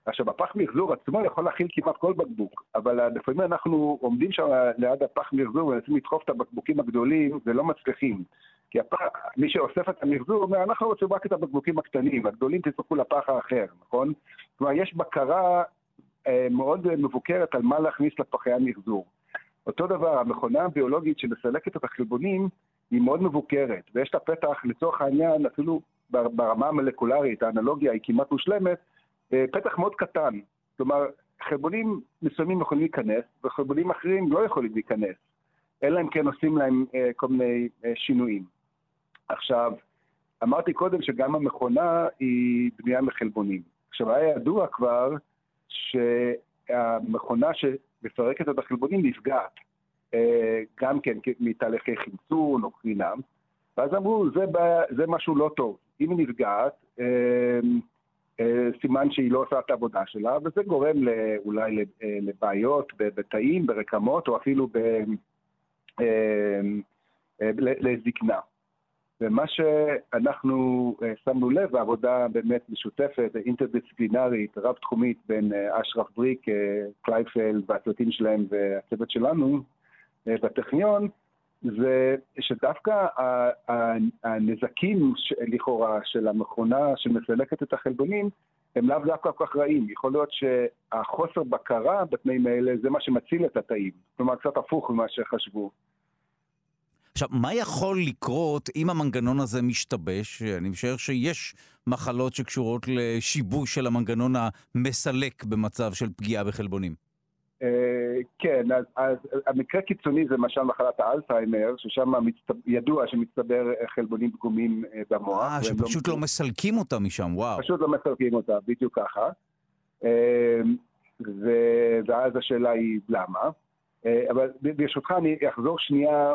עכשיו, הפח מחזור עצמו יכול להכיל כמעט כל בקבוק, אבל לפעמים אנחנו עומדים שם ליד הפח מחזור ומנסים לדחוף את הבקבוקים הגדולים ולא מצליחים. כי הפח, מי שאוסף את המחזור אומר, אנחנו רוצים רק את הבקבוקים הקטנים, הגדולים תצטרכו לפח האחר, נכון? כלומר, יש בקרה אה, מאוד מבוקרת על מה להכניס לפחי המחזור. אותו דבר, המכונה הביולוגית שמסלקת את החלבונים היא מאוד מבוקרת, ויש לה פתח, לצורך העניין, אפילו ברמה המולקולרית, האנלוגיה היא כמעט מושלמת, אה, פתח מאוד קטן. כלומר, חלבונים מסוימים יכולים להיכנס, וחלבונים אחרים לא יכולים להיכנס, אלא אם כן עושים להם אה, כל מיני אה, שינויים. עכשיו, אמרתי קודם שגם המכונה היא בנייה מחלבונים. עכשיו, היה ידוע כבר שהמכונה שמפרקת את החלבונים נפגעת, גם כן מתהליכי חמצון או קרינה, ואז אמרו, זה, זה משהו לא טוב. אם היא נפגעת, אה, סימן שהיא לא עושה את העבודה שלה, וזה גורם אולי אה, לבעיות בתאים, ברקמות, או אפילו ב... אה, לזקנה. ומה שאנחנו שמנו לב, העבודה באמת משותפת, אינטרדיסציפלינרית, רב-תחומית בין אשרף בריק, קלייפלד והצוותים שלהם והצוות שלנו בטכניון, זה שדווקא הנזקים לכאורה של המכונה שמסלקת את החלבונים הם לאו דווקא כל כך רעים. יכול להיות שהחוסר בקרה בתנאים האלה זה מה שמציל את התאים. כלומר, קצת הפוך ממה שחשבו. עכשיו, מה יכול לקרות אם המנגנון הזה משתבש? אני משער שיש מחלות שקשורות לשיבוש של המנגנון המסלק במצב של פגיעה בחלבונים. אה, כן, אז, אז המקרה קיצוני זה למשל מחלת האלצהיימר, ששם ידוע שמצטבר חלבונים פגומים אה, במוח. אה, שפשוט לא... לא מסלקים אותה משם, וואו. פשוט לא מסלקים אותה, בדיוק ככה. אה, ו... ואז השאלה היא למה. אבל ברשותך אני אחזור שנייה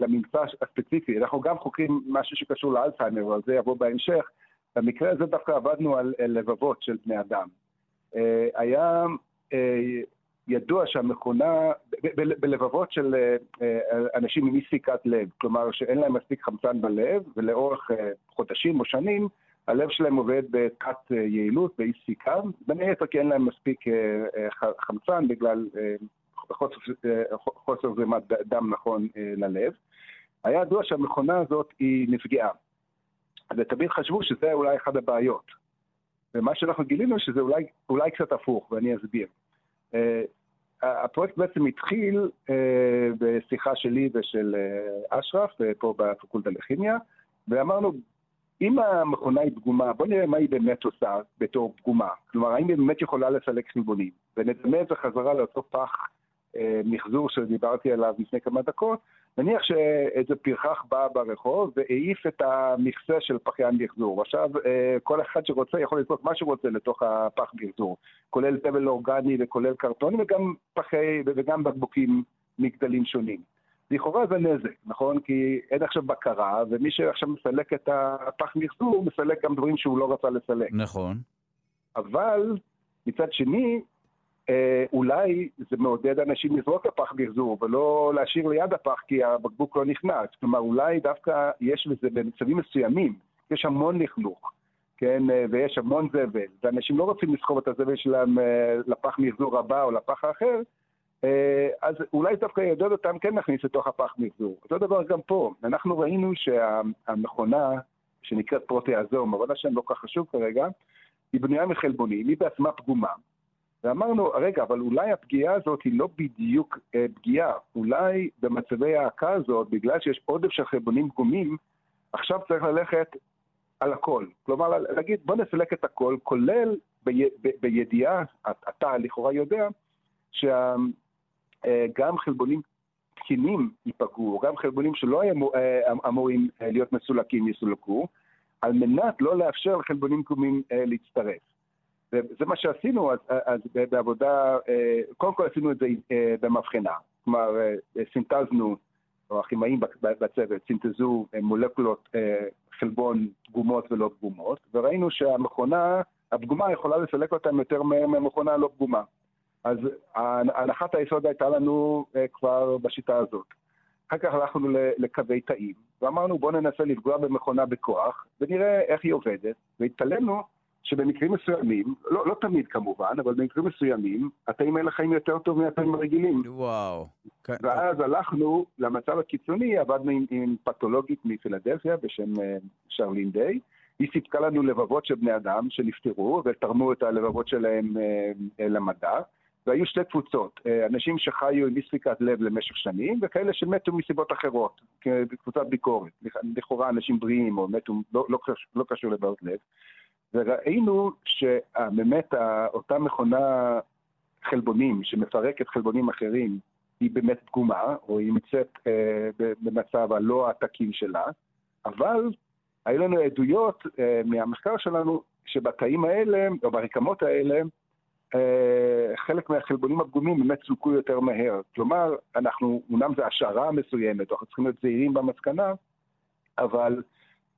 לממצא הספציפי. אנחנו גם חוקרים משהו שקשור לאלצהיימר, אבל זה יבוא בהמשך. במקרה הזה דווקא עבדנו על לבבות של בני אדם. היה ידוע שהמכונה, בלבבות של אה, אה, אנשים עם אי סיכת לב, כלומר שאין להם מספיק חמצן בלב, ולאורך אה, חודשים או שנים הלב שלהם עובד בתת יעילות, באי סיכה, בין היתר כי אין להם מספיק חמצן בגלל חוסר, חוסר זרימת דם נכון ללב. היה ידוע שהמכונה הזאת היא נפגעה, ותמיד חשבו שזה אולי אחת הבעיות. ומה שאנחנו גילינו שזה אולי, אולי קצת הפוך, ואני אסביר. הפרויקט בעצם התחיל אה, בשיחה שלי ושל אה, אשרף, אה, פה בפקולטה לכימיה, ואמרנו, אם המכונה היא פגומה, בוא נראה מה היא באמת עושה בתור פגומה. כלומר, האם היא באמת יכולה לסלק חלבונים? ונדמה את זה חזרה לאותו פח מחזור שדיברתי עליו לפני כמה דקות, נניח שאיזה פרחח בא ברחוב והעיף את המכסה של פחי המחזור. עכשיו, אה, כל אחד שרוצה יכול לזרוק מה שרוצה לתוך הפח מחזור, כולל תבל אורגני וכולל קרטונים וגם פחי וגם בקבוקים מגדלים שונים. לכאורה זה נזק, נכון? כי אין עכשיו בקרה, ומי שעכשיו מסלק את הפח מחזור, מסלק גם דברים שהוא לא רצה לסלק. נכון. אבל מצד שני, אולי זה מעודד אנשים לזרוק לפח מחזור ולא להשאיר ליד הפח כי הבקבוק לא נכנס. כלומר, אולי דווקא יש לזה במצבים מסוימים, יש המון לכלוך, כן, אה, ויש המון זבל, ואנשים לא רוצים לסחוב את הזבל שלהם אה, לפח מחזור הבא או לפח האחר, אז אולי דווקא יעודד אותם כן להכניס לתוך הפח מחזור. אותו דבר גם פה, אנחנו ראינו שהמכונה שנקראת פרוטיאזום, אבל השם לא כך חשוב כרגע, היא בנויה מחלבונים, היא בעצמה פגומה. ואמרנו, רגע, אבל אולי הפגיעה הזאת היא לא בדיוק אה, פגיעה. אולי במצבי ההעקה הזאת, בגלל שיש עודף של חלבונים פגומים, עכשיו צריך ללכת על הכל. כלומר, להגיד, בוא נסלק את הכל, כולל בי, ב, בידיעה, אתה לכאורה יודע, שגם אה, חלבונים תקינים ייפגעו, גם חלבונים שלא היו אה, אמורים אה, להיות מסולקים יסולקו, על מנת לא לאפשר לחלבונים פגומים להצטרף. וזה מה שעשינו אז, אז בעבודה, אה, קודם כל עשינו את זה אה, במבחנה. כלומר, אה, סינתזנו, או הכימאים בצוות, סינתזו מולקולות חלבון פגומות ולא פגומות, וראינו שהמכונה הפגומה יכולה לסלק אותם יותר מהר מהמכונה הלא פגומה. אז הנחת היסוד הייתה לנו כבר בשיטה הזאת. אחר כך הלכנו לקווי תאים, ואמרנו בואו ננסה לפגוע במכונה בכוח, ונראה איך היא עובדת, והתפלאנו שבמקרים מסוימים, לא, לא תמיד כמובן, אבל במקרים מסוימים, התאים האלה חיים יותר טוב מהתאים הרגילים. וואו. ואז הלכנו למצב הקיצוני, עבדנו עם, עם פתולוגית מפילדלפיה בשם אה, שרלין דיי. היא סיפקה לנו לבבות של בני אדם שנפטרו ותרמו את הלבבות שלהם אה, אה, למדע. והיו שתי קבוצות, אנשים שחיו עם אי לב למשך שנים, וכאלה שמתו מסיבות אחרות, כקבוצת ביקורת, לכאורה אנשים בריאים או מתו, לא, לא, לא קשור לבעיות לב. וראינו שבאמת אותה מכונה חלבונים שמפרקת חלבונים אחרים היא באמת פגומה, או היא נמצאת אה, במצב הלא התקין שלה, אבל היו לנו עדויות אה, מהמחקר שלנו שבתאים האלה, או ברקמות האלה, אה, חלק מהחלבונים הפגומים באמת סולקו יותר מהר. כלומר, אנחנו, אומנם זו השערה מסוימת, אנחנו צריכים להיות זהירים במסקנה, אבל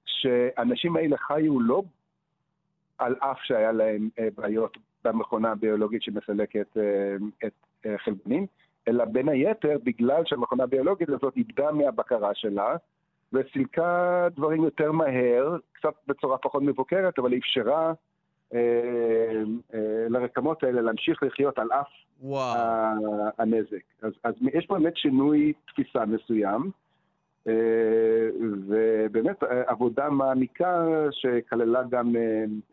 שהאנשים האלה חיו לא על אף שהיה להם אה, בעיות במכונה הביולוגית שמסלקת אה, את אה, חלבונים, אלא בין היתר בגלל שהמכונה הביולוגית הזאת איבדה מהבקרה שלה וסילקה דברים יותר מהר, קצת בצורה פחות מבוקרת, אבל אפשרה לרקמות האלה להמשיך לחיות על אף וואו. הנזק. אז, אז יש פה באמת שינוי תפיסה מסוים. אה, ובאמת אה, עבודה מעמיקה שכללה גם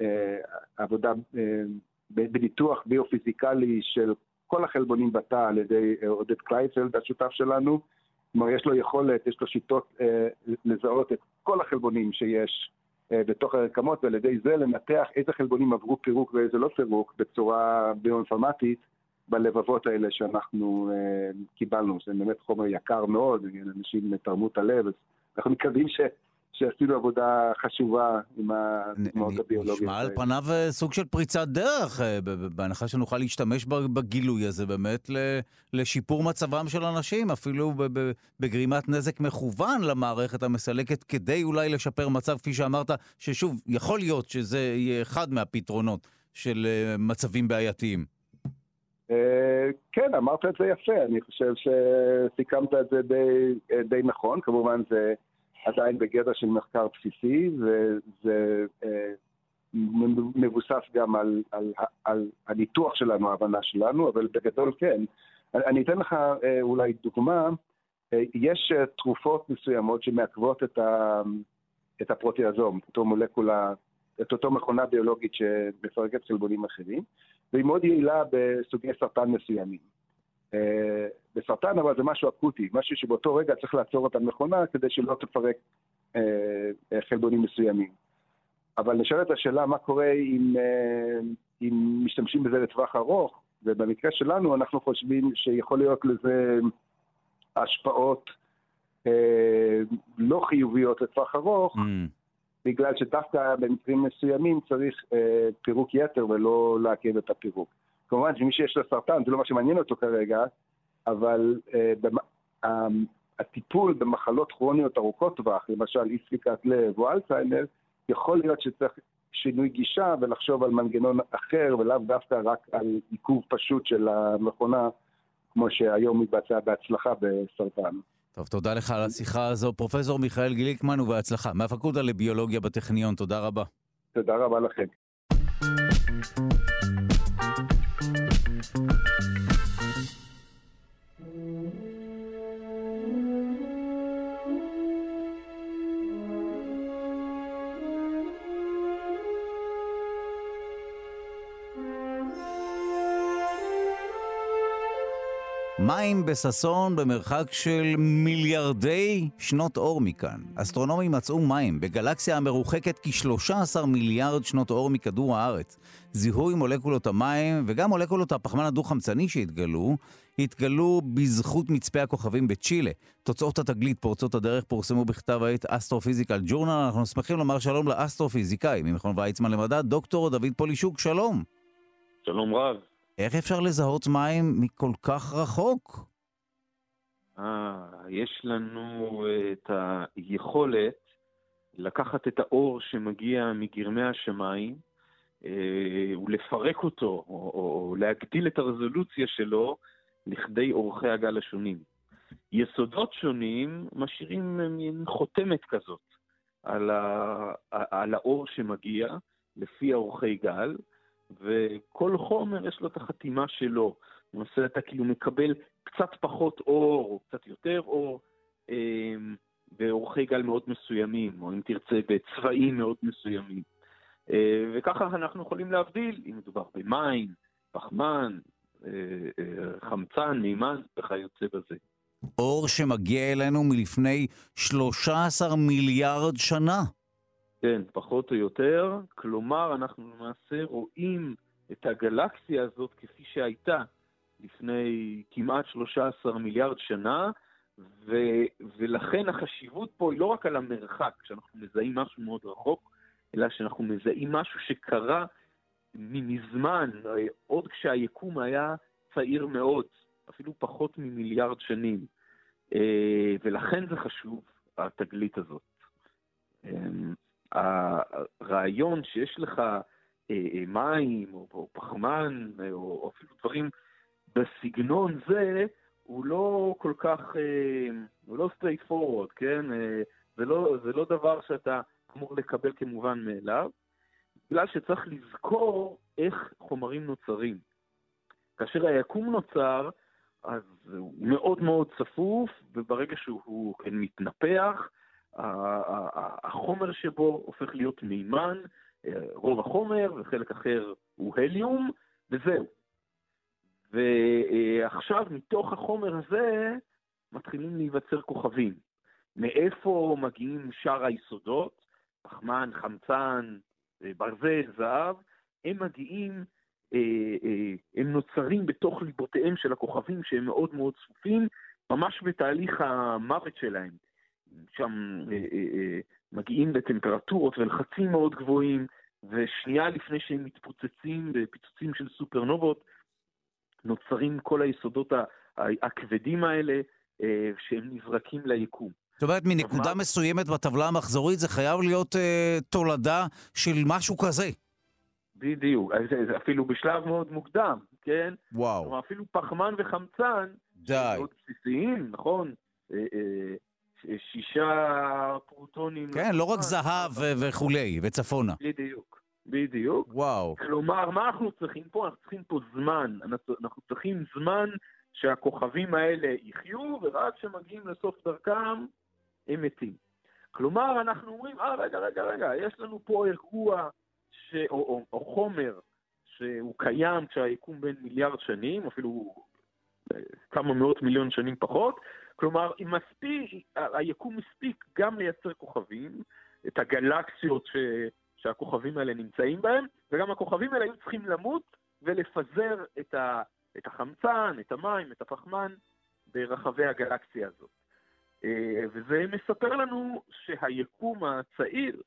אה, עבודה בניתוח ביו-פיזיקלי של כל החלבונים בתא על ידי עודד קלייפלד, השותף שלנו. כלומר, יש לו יכולת, יש לו שיטות לזהות את כל החלבונים שיש בתוך הרקמות, ועל ידי זה לנתח איזה חלבונים עברו פירוק ואיזה לא פירוק בצורה ביו-אינפורמטית. בלבבות האלה שאנחנו uh, קיבלנו, זה באמת חומר יקר מאוד, אנשים תרמו את הלב, אז אנחנו מקווים ש... שעשינו עבודה חשובה עם הדוגמאות הביולוגיות. נשמע על פניו אה, סוג של פריצת דרך, אה, בהנחה שנוכל להשתמש בגילוי הזה באמת לשיפור מצבם של אנשים, אפילו בגרימת נזק מכוון למערכת המסלקת, כדי אולי לשפר מצב, כפי שאמרת, ששוב, יכול להיות שזה יהיה אחד מהפתרונות של מצבים בעייתיים. אה, כן, אמרת את זה יפה, אני חושב שסיכמת את זה די, אה, די נכון, כמובן זה עדיין בגדר של מחקר בסיסי, וזה אה, מבוסס גם על, על, על הניתוח שלנו, ההבנה שלנו, אבל בגדול כן. אני אתן לך אולי דוגמה, יש תרופות מסוימות שמעכבות את, ה, את הפרוטיאזום, אותו מולקולה, את אותו מכונה ביולוגית שמפרקת חלבונים אחרים. והיא מאוד יעילה בסוגי סרטן מסוימים. אה, בסרטן אבל זה משהו אקוטי, משהו שבאותו רגע צריך לעצור את המכונה כדי שלא תפרק אה, אה, חלבונים מסוימים. אבל נשאלת השאלה מה קורה אם, אם משתמשים בזה לטווח ארוך, ובמקרה שלנו אנחנו חושבים שיכול להיות לזה השפעות לא חיוביות לטווח ארוך, mm. בגלל שדווקא במקרים מסוימים צריך אה, פירוק יתר ולא לעכב את הפירוק. כמובן שמי שיש לו סרטן זה לא מה שמעניין אותו כרגע, אבל אה, במ... אה, הטיפול במחלות כרוניות ארוכות טווח, למשל אי ספיקת לב או אלצהיימר, יכול להיות שצריך שינוי גישה ולחשוב על מנגנון אחר ולאו דווקא רק על עיכוב פשוט של המכונה, כמו שהיום מתבצע בהצלחה בסרטן. טוב, תודה לך על השיחה הזו. פרופסור מיכאל גליקמן, ובהצלחה. מהפקולטה לביולוגיה בטכניון, תודה רבה. תודה רבה לכם. מים בששון במרחק של מיליארדי שנות אור מכאן. אסטרונומים מצאו מים בגלקסיה המרוחקת כ-13 מיליארד שנות אור מכדור הארץ. זיהוי מולקולות המים וגם מולקולות הפחמן הדו-חמצני שהתגלו, התגלו בזכות מצפה הכוכבים בצ'ילה. תוצאות התגלית פורצות הדרך פורסמו בכתב העת Astrophysical Journal. אנחנו שמחים לומר שלום לאסטרופיזיקאי ממכון ויצמן למדע, דוקטור דוד פולישוק, שלום. שלום רב. איך אפשר לזהות מים מכל כך רחוק? אה, יש לנו את היכולת לקחת את האור שמגיע מגרמי השמיים אה, ולפרק אותו, או, או להגדיל את הרזולוציה שלו לכדי אורכי הגל השונים. יסודות שונים משאירים מין חותמת כזאת על, ה, על האור שמגיע, לפי אורכי גל, וכל חומר יש לו את החתימה שלו. למעשה אתה כאילו מקבל קצת פחות אור, או קצת יותר אור, אמ, באורכי גל מאוד מסוימים, או אם תרצה, בצבעים מאוד מסוימים. אה, וככה אנחנו יכולים להבדיל אם מדובר במים, פחמן, אה, אה, חמצן, מימן וכיוצא בזה. אור שמגיע אלינו מלפני 13 מיליארד שנה. כן, פחות או יותר. כלומר, אנחנו למעשה רואים את הגלקסיה הזאת כפי שהייתה לפני כמעט 13 מיליארד שנה, ו, ולכן החשיבות פה היא לא רק על המרחק, כשאנחנו מזהים משהו מאוד רחוק, אלא שאנחנו מזהים משהו שקרה מזמן, עוד כשהיקום היה צעיר מאוד, אפילו פחות ממיליארד שנים. אה, ולכן זה חשוב, התגלית הזאת. אה, הרעיון שיש לך אה, מים או פחמן או אפילו דברים בסגנון זה, הוא לא כל כך, הוא לא straight forward, כן? זה לא, זה לא דבר שאתה אמור לקבל כמובן מאליו, בגלל שצריך לזכור איך חומרים נוצרים. כאשר היקום נוצר, אז הוא מאוד מאוד צפוף, וברגע שהוא כן מתנפח, החומר שבו הופך להיות מימן, רוב החומר, וחלק אחר הוא הליום, וזהו. ועכשיו מתוך החומר הזה מתחילים להיווצר כוכבים. מאיפה מגיעים שאר היסודות? פחמן, חמצן, ברזל, זהב, הם מגיעים, אה, אה, הם נוצרים בתוך ליבותיהם של הכוכבים שהם מאוד מאוד צפופים, ממש בתהליך המוות שלהם. שם אה, מגיעים לטמפרטורות ולחצים מאוד גבוהים, ושנייה לפני שהם מתפוצצים בפיצוצים של סופרנובות, נוצרים כל היסודות הכבדים האלה שהם נזרקים ליקום. זאת אומרת, מנקודה מה... מסוימת בטבלה המחזורית זה חייב להיות אה, תולדה של משהו כזה. בדיוק, אפילו בשלב מאוד מוקדם, כן? וואו. כלומר, אפילו פחמן וחמצן, די. מאוד בסיסיים, נכון? אה, אה, שישה פרוטונים. כן, לא רק זהב וכולי, וצפונה. בדיוק, בדיוק. וואו. כלומר, מה אנחנו צריכים פה? אנחנו צריכים פה זמן. אנחנו צריכים זמן שהכוכבים האלה יחיו, ורק כשמגיעים לסוף דרכם, הם מתים. כלומר, אנחנו אומרים, אה, רגע, רגע, רגע, יש לנו פה אירוע ש... או, או, או חומר שהוא קיים כשהיקום בין מיליארד שנים, אפילו אה, כמה מאות מיליון שנים פחות, כלומר, מספיק, היקום מספיק גם לייצר כוכבים, את הגלקסיות ש... שהכוכבים האלה נמצאים בהם, וגם הכוכבים האלה היו צריכים למות ולפזר את, ה... את החמצן, את המים, את הפחמן, ברחבי הגלקסיה הזאת. אה, וזה מספר לנו שהיקום הצעיר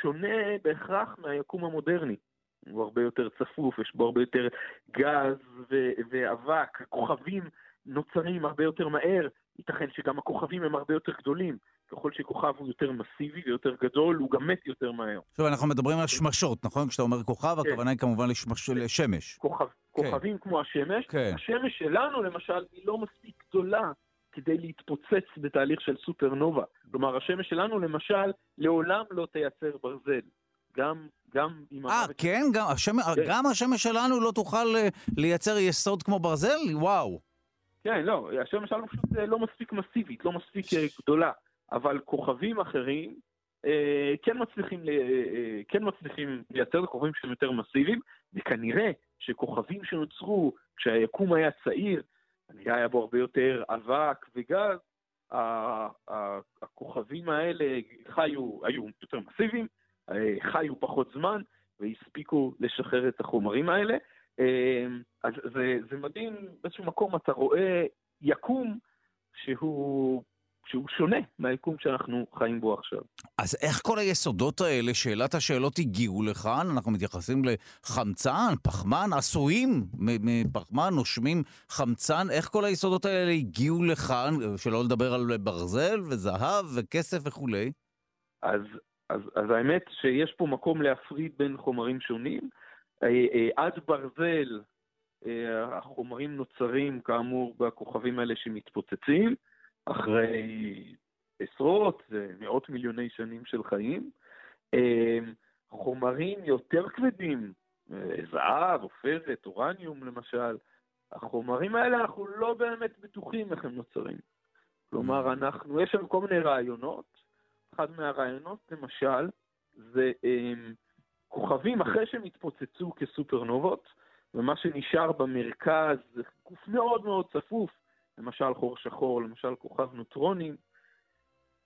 שונה בהכרח מהיקום המודרני. הוא הרבה יותר צפוף, יש בו הרבה יותר גז ו- ואבק, הכוכבים נוצרים הרבה יותר מהר, ייתכן שגם הכוכבים הם הרבה יותר גדולים. ככל שכוכב הוא יותר מסיבי ויותר גדול, הוא גם מת יותר מהר. עכשיו, אנחנו מדברים על שמשות, נכון? כשאתה אומר כוכב, כן. הכוונה היא כמובן לשמש... לשמש. כוכב, כן. כוכבים כמו השמש. כן. השמש שלנו, למשל, היא לא מספיק גדולה כדי להתפוצץ בתהליך של סופרנובה. כלומר, השמש שלנו, למשל, לעולם לא תייצר ברזל. גם, גם עם... אה, כן? גם, השמש, כן? גם השמש שלנו לא תוכל אה, לייצר יסוד כמו ברזל? וואו. כן, לא, השמש שלנו פשוט אה, לא מספיק מסיבית, לא מספיק אה, גדולה. אבל כוכבים אחרים אה, כן, מצליחים, כן מצליחים לייצר כוכבים שהם יותר מסיביים, וכנראה שכוכבים שנוצרו כשהיקום היה צעיר, כנראה היה בו הרבה יותר אבק וגז, הכוכבים האלה חיו, היו יותר מסיביים, חיו פחות זמן והספיקו לשחרר את החומרים האלה. אז זה, זה מדהים, באיזשהו מקום אתה רואה יקום שהוא שהוא שונה מהיקום שאנחנו חיים בו עכשיו. אז איך כל היסודות האלה, שאלת השאלות, הגיעו לכאן? אנחנו מתייחסים לחמצן, פחמן, עשויים מפחמן, נושמים חמצן. איך כל היסודות האלה הגיעו לכאן, שלא לדבר על ברזל וזהב וכסף וכולי? אז, אז, אז האמת שיש פה מקום להפריד בין חומרים שונים. אה, אה, עד ברזל החומרים נוצרים כאמור בכוכבים האלה שמתפוצצים. אחרי עשרות ומאות מיליוני שנים של חיים. אמ, חומרים יותר כבדים, אה, זהב, עופרת, אורניום למשל, החומרים האלה אנחנו לא באמת בטוחים איך הם נוצרים. כלומר, אנחנו, יש לנו כל מיני רעיונות, אחד מהרעיונות למשל, זה כוכבים אחרי שהם התפוצצו כסופרנובות, ומה שנשאר במרכז זה גוף מאוד מאוד צפוף, למשל חור שחור, למשל כוכב נוטרונים.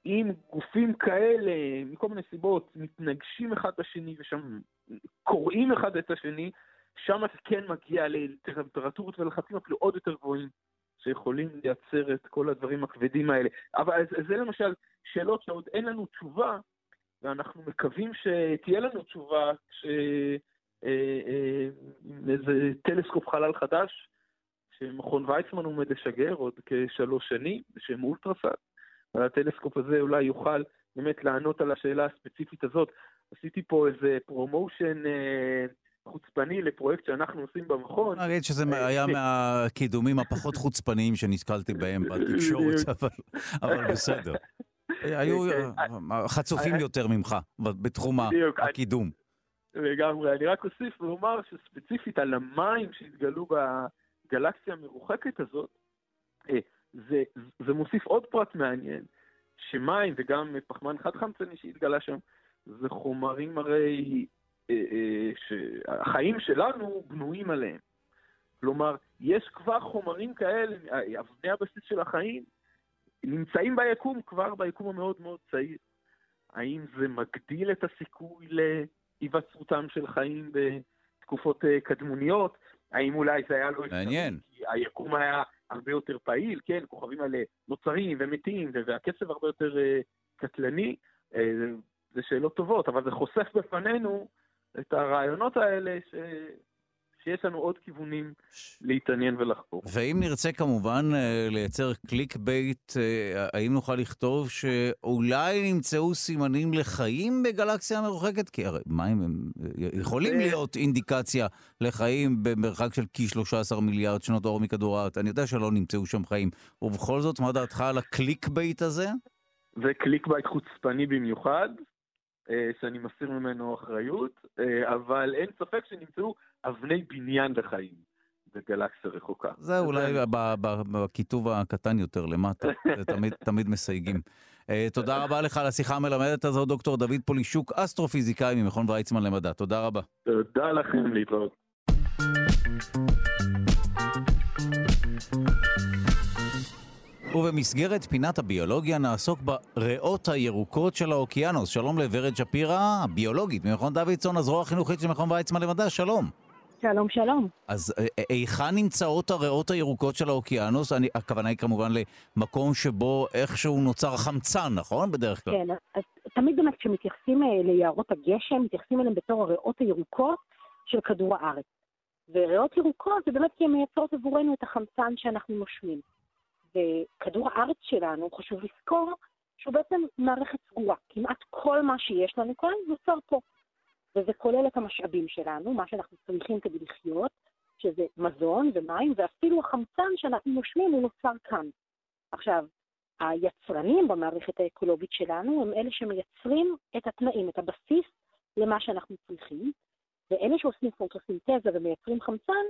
אם גופים כאלה, מכל מיני סיבות, מתנגשים אחד בשני ושם קוראים אחד את השני, שם זה כן מגיע לטמפרטורות ולחצים אפילו עוד יותר גבוהים, שיכולים לייצר את כל הדברים הכבדים האלה. אבל זה למשל שאלות שעוד אין לנו תשובה, ואנחנו מקווים שתהיה לנו תשובה כש... אה, אה, איזה טלסקופ חלל חדש שמכון ויצמן עומד לשגר עוד כשלוש שנים, בשם אולטרסאט. והטלסקופ הזה אולי יוכל באמת לענות על השאלה הספציפית הזאת. עשיתי פה איזה promotion אה, חוצפני לפרויקט שאנחנו עושים במכון. אני אגיד שזה היה מהקידומים הפחות חוצפניים שנתקלתי בהם בתקשורת, אבל בסדר. [laughs] היו כן. חצופים יותר ממך בתחום הקידום. לגמרי. אני רק אוסיף ואומר שספציפית על המים שהתגלו בגלקסיה המרוחקת הזאת, אה, זה, זה מוסיף עוד פרט מעניין, שמים וגם פחמן חד-חמצני שהתגלה שם, זה חומרים הרי אה, אה, שהחיים שלנו בנויים עליהם. כלומר, יש כבר חומרים כאלה, אבני הבסיס של החיים, נמצאים ביקום כבר ביקום המאוד מאוד צעיר. האם זה מגדיל את הסיכוי להיווצרותם של חיים בתקופות אה, קדמוניות? האם אולי זה היה לא... מעניין. כי היקום היה הרבה יותר פעיל, כן, כוכבים האלה נוצרים ומתים, והקצב הרבה יותר uh, קטלני. Uh, זה שאלות טובות, אבל זה חושף בפנינו את הרעיונות האלה ש... שיש לנו עוד כיוונים להתעניין ולחקור. ואם נרצה כמובן אה, לייצר קליק בייט, אה, האם נוכל לכתוב שאולי נמצאו סימנים לחיים בגלקסיה המרוחקת? כי הרי מים הם אה, יכולים להיות אינדיקציה לחיים במרחק של כ-13 מיליארד שנות אור מכדור הארץ. אני יודע שלא נמצאו שם חיים. ובכל זאת, מה דעתך על הקליק בייט הזה? זה קליק בייט חוצפני במיוחד. אה, שאני מסיר ממנו אחריות, אה, אבל אין ספק שנמצאו אבני בניין לחיים בגלקסיה רחוקה. זה אולי בכיתוב הקטן יותר למטה, [laughs] זה תמיד, תמיד מסייגים. אה, תודה רבה לך על השיחה המלמדת הזו, דוקטור דוד פולישוק, אסטרופיזיקאי ממכון ויצמן למדע. תודה רבה. תודה לכם, להתראות. ובמסגרת פינת הביולוגיה נעסוק בריאות הירוקות של האוקיינוס. שלום לוורד שפירא, הביולוגית ממכון דוידסון, הזרוע החינוכית של מכון ויצמן למדע, שלום. שלום, שלום. אז אה, אה, היכן נמצאות הריאות הירוקות של האוקיינוס? אני, הכוונה היא כמובן למקום שבו איכשהו נוצר חמצן, נכון? בדרך כלל. כן, אז תמיד באמת כשמתייחסים אה, ליערות הגשם, מתייחסים אליהם בתור הריאות הירוקות של כדור הארץ. וריאות ירוקות זה באמת כי הן מייצרות עבורנו את החמצן שאנחנו נושמים. וכדור הארץ שלנו, חשוב לזכור, שהוא בעצם מערכת סגורה. כמעט כל מה שיש לנו כאן נוצר פה. וזה כולל את המשאבים שלנו, מה שאנחנו צריכים כדי לחיות, שזה מזון ומים, ואפילו החמצן שאנחנו נושמים הוא נוצר כאן. עכשיו, היצרנים במערכת האקולוגית שלנו הם אלה שמייצרים את התנאים, את הבסיס למה שאנחנו צריכים, ואלה שעושים פוטוסינתזה ומייצרים חמצן,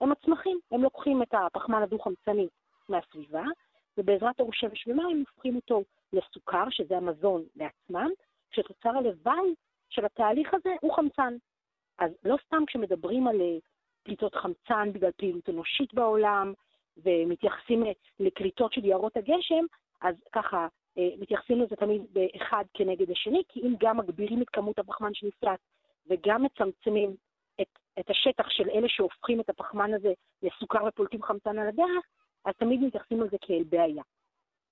הם הצמחים. הם לוקחים את הפחמן הדו-חמצני מהסביבה, ובעזרת אור שמש ומים הופכים אותו לסוכר, שזה המזון לעצמם, כשתוצר הלוואי של התהליך הזה הוא חמצן. אז לא סתם כשמדברים על אה, פליטות חמצן בגלל פעילות אנושית בעולם, ומתייחסים לקליטות של יערות הגשם, אז ככה, אה, מתייחסים לזה תמיד באחד כנגד השני, כי אם גם מגבירים את כמות הפחמן שנפלט וגם מצמצמים את, את השטח של אלה שהופכים את הפחמן הזה לסוכר ופולטים חמצן על הדרך, אז תמיד מתייחסים לזה כאל בעיה.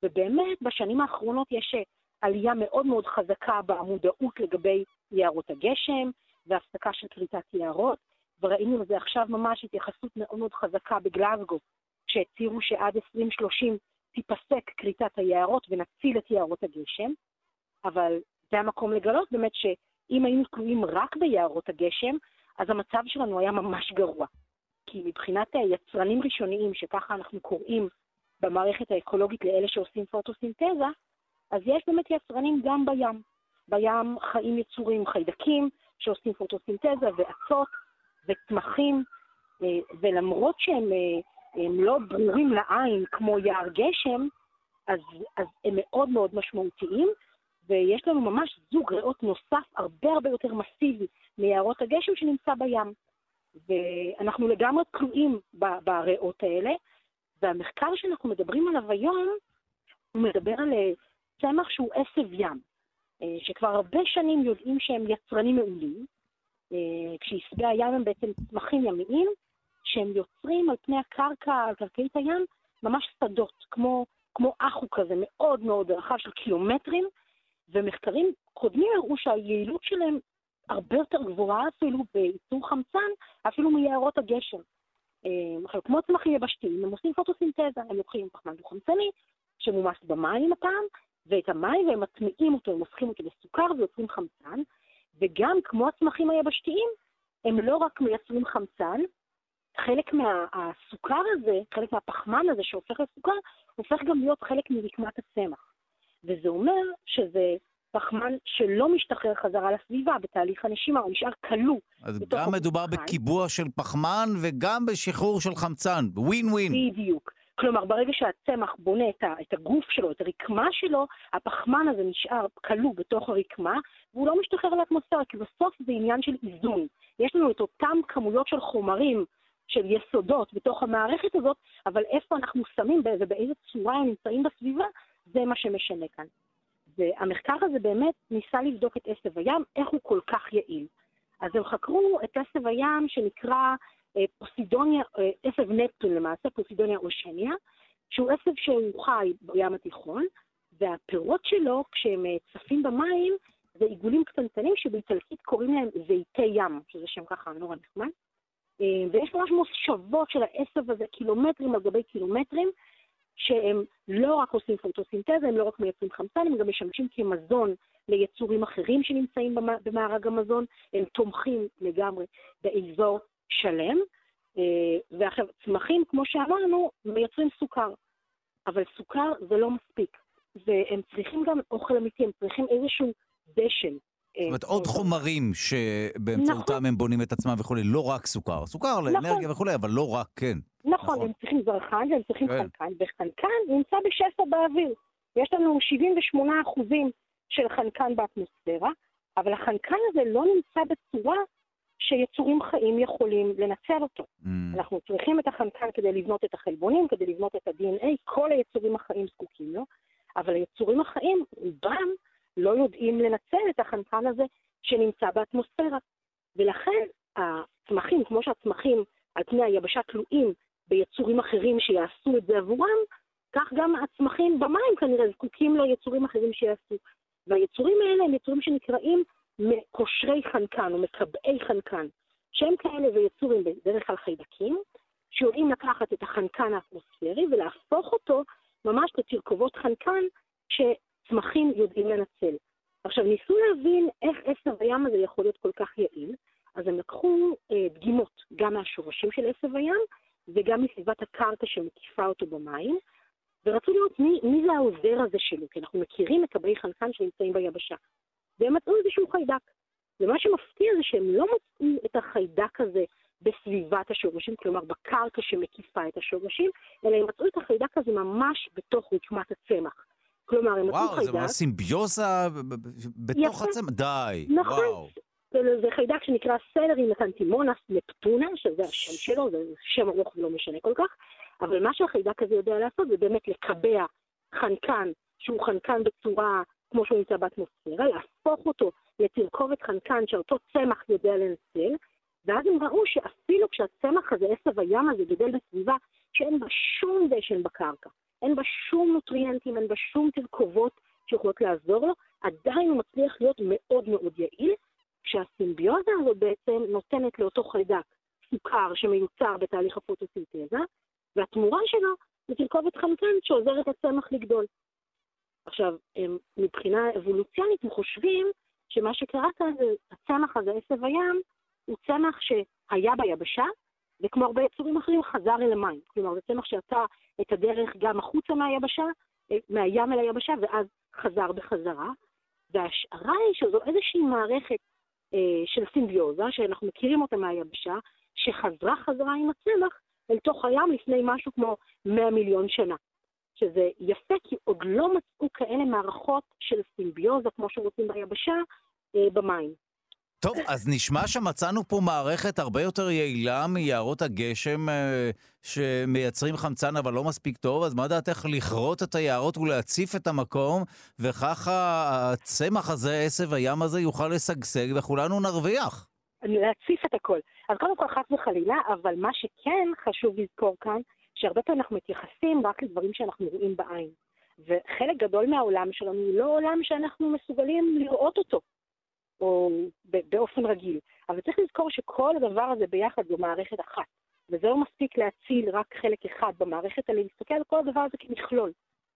ובאמת, בשנים האחרונות יש אה, עלייה מאוד מאוד חזקה במודעות לגבי יערות הגשם והפסקה של כריתת יערות, וראינו לזה עכשיו ממש התייחסות מאוד מאוד חזקה בגלאזגו, שהצהירו שעד 2030 תיפסק כריתת היערות ונציל את יערות הגשם, אבל זה המקום לגלות באמת שאם היינו תלויים רק ביערות הגשם, אז המצב שלנו היה ממש גרוע. כי מבחינת היצרנים ראשוניים, שככה אנחנו קוראים במערכת האקולוגית לאלה שעושים פוטוסינתזה, אז יש באמת יצרנים גם בים. בים חיים יצורים חיידקים, שעושים פוטוסינתזה, ואצות וצמחים, אה, ולמרות שהם אה, הם לא ברורים לעין כמו יער גשם, אז, אז הם מאוד מאוד משמעותיים, ויש לנו ממש זוג ריאות נוסף הרבה הרבה יותר מסיבי מיערות הגשם שנמצא בים. ואנחנו לגמרי תלויים בריאות האלה, והמחקר שאנחנו מדברים עליו היום, הוא מדבר על אה, צמח שהוא עשב ים, אה, שכבר הרבה שנים יודעים שהם יצרנים מעולים, אה, כשעשבי הים הם בעצם צמחים ימיים, שהם יוצרים על פני הקרקע, על קרקעית הים, ממש שדות, כמו, כמו אחו כזה, מאוד מאוד רחב של קילומטרים, ומחקרים קודמים הראו שהיעילות שלהם הרבה יותר גבוהה אפילו בייצור חמצן, אפילו מיערות הגשם. עכשיו, כמו צמחים יבשתיים, הם עושים פוטוסינתזה, הם לוקחים פחמן דו-חמצני, שמומס במים הפעם, ואת המים והם מטמיעים אותו, הם הופכים אותו לסוכר ויוצרים חמצן, וגם כמו הצמחים היבשתיים, הם לא רק מייצרים חמצן, חלק מהסוכר הזה, חלק מהפחמן הזה שהופך לסוכר, הופך גם להיות חלק מרקמת הצמח. וזה אומר שזה פחמן שלא משתחרר חזרה לסביבה בתהליך הנשימה, הוא נשאר כלוא. אז גם מדובר בקיבוע של פחמן וגם בשחרור של חמצן, ווין ווין. בדיוק. כלומר, ברגע שהצמח בונה את, ה, את הגוף שלו, את הרקמה שלו, הפחמן הזה נשאר כלוא בתוך הרקמה, והוא לא משתחרר לאטמוספירה, כי בסוף זה עניין של איזון. יש לנו את אותם כמויות של חומרים, של יסודות בתוך המערכת הזאת, אבל איפה אנחנו שמים ובאיזה צורה הם נמצאים בסביבה, זה מה שמשנה כאן. והמחקר הזה באמת ניסה לבדוק את עשב הים, איך הוא כל כך יעיל. אז הם חקרו את עשב הים שנקרא אה, פוסידוניה, אה, עשב נפטון למעשה, פוסידוניה אושניה, שהוא עשב שהוא חי בים התיכון, והפירות שלו, כשהם אה, צפים במים, זה עיגולים קטנטנים שבאיטלקית קוראים להם זיתי ים, שזה שם ככה נורא נחמד. ויש ממש מושבות של העשב הזה, קילומטרים על גבי קילומטרים, שהם לא רק עושים פוטוסינתזה, הם לא רק מייצרים חמצן, הם גם משמשים כמזון ליצורים אחרים שנמצאים במארג המזון, הם תומכים לגמרי באזור שלם, אה, ועכשיו צמחים, כמו שאמרנו, מייצרים סוכר, אבל סוכר זה לא מספיק, והם צריכים גם אוכל אמיתי, הם צריכים איזשהו דשן. זאת אומרת, עוד חומרים שבאמצעותם נכון. הם בונים את עצמם וכולי, לא רק סוכר. סוכר לאנרגיה נכון. וכולי, אבל לא רק, כן. נכון, נכון. הם צריכים זרחן והם צריכים כן. חנקן, וחנקן נמצא בשפע באוויר. יש לנו 78 אחוזים של חנקן באטמוספירה, אבל החנקן הזה לא נמצא בצורה שיצורים חיים יכולים לנצל אותו. Mm. אנחנו צריכים את החנקן כדי לבנות את החלבונים, כדי לבנות את ה-DNA, כל היצורים החיים זקוקים לו, אבל היצורים החיים, רובם, לא יודעים לנצל את החנקן הזה שנמצא באטמוספירה. ולכן הצמחים, כמו שהצמחים על פני היבשה תלויים ביצורים אחרים שיעשו את זה עבורם, כך גם הצמחים במים כנראה זקוקים ליצורים אחרים שיעשו. והיצורים האלה הם יצורים שנקראים מקושרי חנקן או מקבעי חנקן, שהם כאלה ויצורים בדרך כלל חיידקים, שיודעים לקחת את החנקן האטמוספרי ולהפוך אותו ממש לתרכובות חנקן שצמחים יודעים לנצל. עכשיו, ניסו להבין איך עשב הים הזה יכול להיות כל כך יעיל, אז הם לקחו אה, דגימות גם מהשורשים של עשב הים וגם מסביבת הקרקע שמקיפה אותו במים, ורצו לראות מי, מי זה העוזר הזה שלו, כי אנחנו מכירים מקבלי חנקן שנמצאים ביבשה. והם מצאו איזשהו חיידק. ומה שמפתיע זה שהם לא מצאו את החיידק הזה בסביבת השורשים, כלומר בקרקע שמקיפה את השורשים, אלא הם מצאו את החיידק הזה ממש בתוך רקמת הצמח. כלומר, הם מצאו חיידק... וואו, זה ממש סימביוזה בתוך הצמח, די, נכון. וואו. זה חיידק שנקרא סלרי נטנטימונס נפטונה, שזה השם שלו, זה שם ארוך ולא משנה כל כך, אבל מה שהחיידק הזה יודע לעשות זה באמת לקבע חנקן, שהוא חנקן בצורה כמו שהוא נמצא באטמוספירה, להפוך אותו לתרכובת חנקן שאותו צמח יודע לנצל, ואז הם ראו שאפילו כשהצמח הזה, עשב הים הזה, גדל בסביבה שאין בה שום דשן בקרקע, אין בה שום נוטריאנטים, אין בה שום תרכובות שיכולות לעזור לו, עדיין הוא מצליח להיות מאוד מאוד יעיל, כשהסימביוזה הזאת בעצם נותנת לאותו חיידק סוכר שמיוצר בתהליך הפוטוסינתזה, והתמורה שלו זה תרכובת חנקן שעוזרת לצמח לגדול. עכשיו, הם, מבחינה אבולוציונית הם חושבים שמה שקרה כאן זה הצמח הזה, עשב הים, הוא צמח שהיה ביבשה, וכמו הרבה יצורים אחרים חזר אל המים. כלומר, זה צמח שעשה את הדרך גם החוצה מהיבשה, אה, מהים אל היבשה, ואז חזר בחזרה. וההשערה היא שזו איזושהי מערכת של סימביוזה, שאנחנו מכירים אותה מהיבשה, שחזרה חזרה עם הצמח אל תוך הים לפני משהו כמו 100 מיליון שנה. שזה יפה כי עוד לא מצאו כאלה מערכות של סימביוזה, כמו שרוצים ביבשה, אה, במים. טוב, אז נשמע שמצאנו פה מערכת הרבה יותר יעילה מיערות הגשם אה, שמייצרים חמצן אבל לא מספיק טוב, אז מה דעתך לכרות את היערות ולהציף את המקום, וככה הצמח הזה, עשב הים הזה, יוכל לשגשג וכולנו נרוויח. להציף את הכל. אז קודם כל חס וחלילה, אבל מה שכן חשוב לזכור כאן, שהרבה פעמים אנחנו מתייחסים רק לדברים שאנחנו רואים בעין. וחלק גדול מהעולם שלנו הוא לא עולם שאנחנו מסוגלים לראות אותו, או באופן רגיל. אבל צריך לזכור שכל הדבר הזה ביחד זו מערכת אחת. וזה לא מספיק להציל רק חלק אחד במערכת, אלא להסתכל על כל הדבר הזה כמכלול.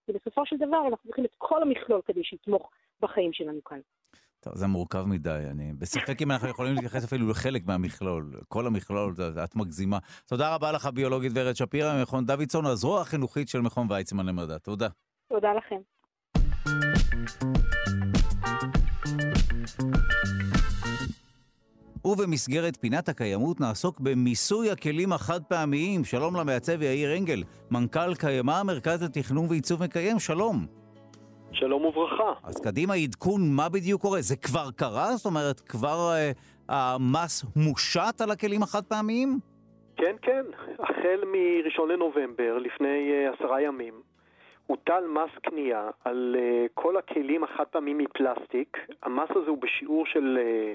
ובסופו של דבר אנחנו צריכים את כל המכלול כדי שיתמוך בחיים שלנו כאן. טוב, זה מורכב מדי, אני בספק אם אנחנו יכולים להתייחס אפילו לחלק מהמכלול. כל המכלול, את מגזימה. תודה רבה לך, ביולוגית ורד שפירא ממכון דוידסון, הזרוע החינוכית של מכון ויצמן למדע. תודה. תודה לכם. ובמסגרת פינת הקיימות נעסוק במיסוי הכלים החד-פעמיים. שלום למעצב יאיר אנגל, מנכ"ל קיימה, מרכז לתכנון ועיצוב מקיים, שלום. שלום וברכה. אז קדימה, עדכון, מה בדיוק קורה? זה כבר קרה? זאת אומרת, כבר אה, המס מושת על הכלים החד-פעמיים? כן, כן. החל מ-1 לנובמבר, לפני אה, עשרה ימים, הוטל מס קנייה על אה, כל הכלים החד-פעמיים מפלסטיק. המס הזה הוא בשיעור של אה,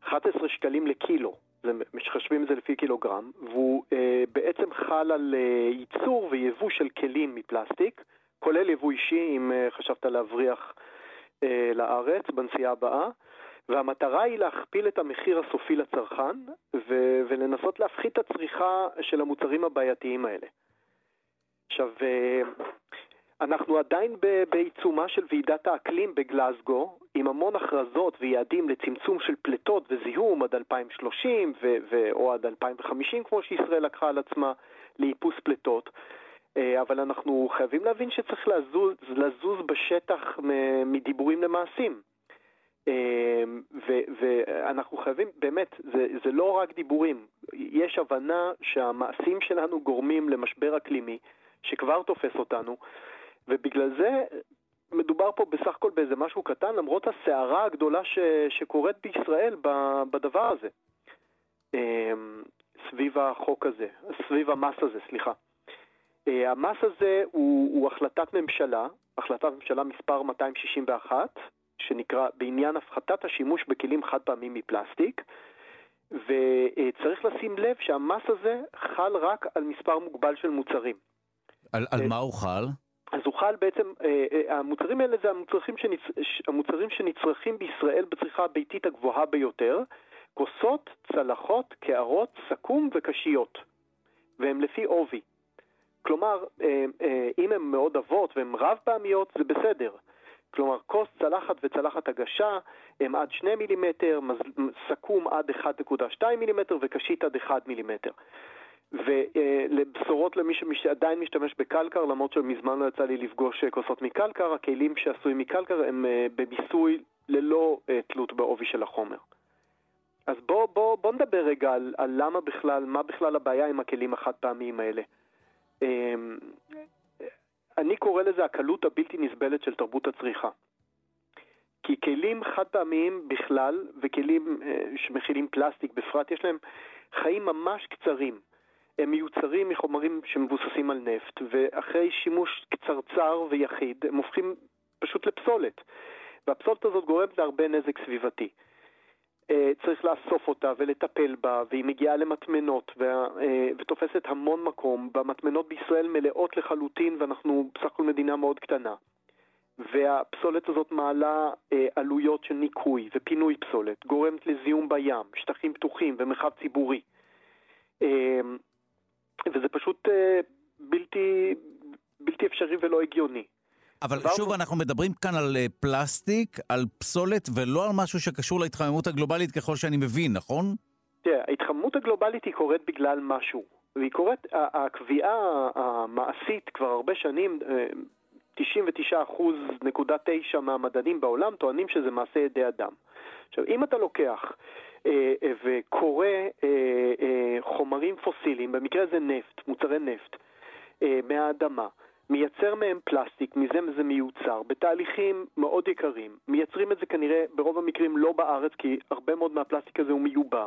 11 שקלים לקילו. מחשבים את זה לפי קילוגרם, והוא אה, בעצם חל על אה, ייצור ויבוא של כלים מפלסטיק. כולל יבוא אישי, אם אה, חשבת להבריח אה, לארץ בנסיעה הבאה. והמטרה היא להכפיל את המחיר הסופי לצרכן ו- ולנסות להפחית את הצריכה של המוצרים הבעייתיים האלה. עכשיו, אנחנו עדיין בעיצומה של ועידת האקלים בגלסגו, עם המון הכרזות ויעדים לצמצום של פליטות וזיהום עד 2030 ו- ו- או עד 2050, כמו שישראל לקחה על עצמה, לאיפוס פליטות. אה, אבל אנחנו חייבים להבין שצריך לזוז, לזוז בשטח מדיבורים למעשים. אה, ואנחנו חייבים, באמת, זה, זה לא רק דיבורים, יש הבנה שהמעשים שלנו גורמים למשבר אקלימי שכבר תופס אותנו, ובגלל זה מדובר פה בסך הכל באיזה משהו קטן, למרות הסערה הגדולה ש, שקורית בישראל בדבר הזה, אה, סביב החוק הזה, סביב המס הזה, סליחה. אה, המס הזה הוא, הוא החלטת ממשלה, החלטת ממשלה מספר 261, שנקרא בעניין הפחתת השימוש בכלים חד פעמים מפלסטיק, וצריך לשים לב שהמס הזה חל רק על מספר מוגבל של מוצרים. על, על אה, מה הוא חל? אז הוא חל בעצם, אה, המוצרים האלה זה המוצרים, שנצ... המוצרים שנצרכים בישראל בצריכה הביתית הגבוהה ביותר, כוסות, צלחות, קערות, סכו"ם וקשיות, והם לפי עובי. כלומר, אה, אה, אם הן מאוד עבות והן רב פעמיות, זה בסדר. כלומר, כוס, צלחת וצלחת הגשה הם עד 2 מילימטר, סכו"ם עד 1.2 מילימטר וקשית עד 1 מילימטר. ולבשורות למי שעדיין משתמש בקלקר, למרות שמזמן לא יצא לי לפגוש כוסות מקלקר, הכלים שעשויים מקלקר הם אה, במיסוי ללא תלות בעובי של החומר. אז בואו בוא, בוא נדבר רגע על, על למה בכלל, מה בכלל הבעיה עם הכלים החד פעמיים האלה. אמ, אני קורא לזה הקלות הבלתי נסבלת של תרבות הצריכה. כי כלים חד פעמיים בכלל, וכלים אה, שמכילים פלסטיק בפרט, יש להם חיים ממש קצרים. הם מיוצרים מחומרים שמבוססים על נפט, ואחרי שימוש קצרצר ויחיד, הם הופכים פשוט לפסולת. והפסולת הזאת גורמת להרבה נזק סביבתי. אה, צריך לאסוף אותה ולטפל בה, והיא מגיעה למטמנות וה, אה, ותופסת המון מקום. והמטמנות בישראל מלאות לחלוטין, ואנחנו בסך הכל מדינה מאוד קטנה. והפסולת הזאת מעלה אה, עלויות של ניקוי ופינוי פסולת, גורמת לזיהום בים, שטחים פתוחים ומרחב ציבורי. אה, וזה פשוט אה, בלתי, בלתי אפשרי ולא הגיוני. אבל שוב, אנחנו מדברים כאן על אה, פלסטיק, על פסולת, ולא על משהו שקשור להתחממות הגלובלית, ככל שאני מבין, נכון? תראה, ההתחממות הגלובלית היא קורית בגלל משהו. והיא קורית, הקביעה המעשית כבר הרבה שנים, אה, 99.9% מהמדענים בעולם טוענים שזה מעשה ידי אדם. עכשיו, אם אתה לוקח אה, אה, וקורא אה, אה, חומרים פוסיליים, במקרה זה נפט, מוצרי נפט, אה, מהאדמה, מייצר מהם פלסטיק, מזה זה מיוצר, בתהליכים מאוד יקרים. מייצרים את זה כנראה ברוב המקרים לא בארץ, כי הרבה מאוד מהפלסטיק הזה הוא מיובא.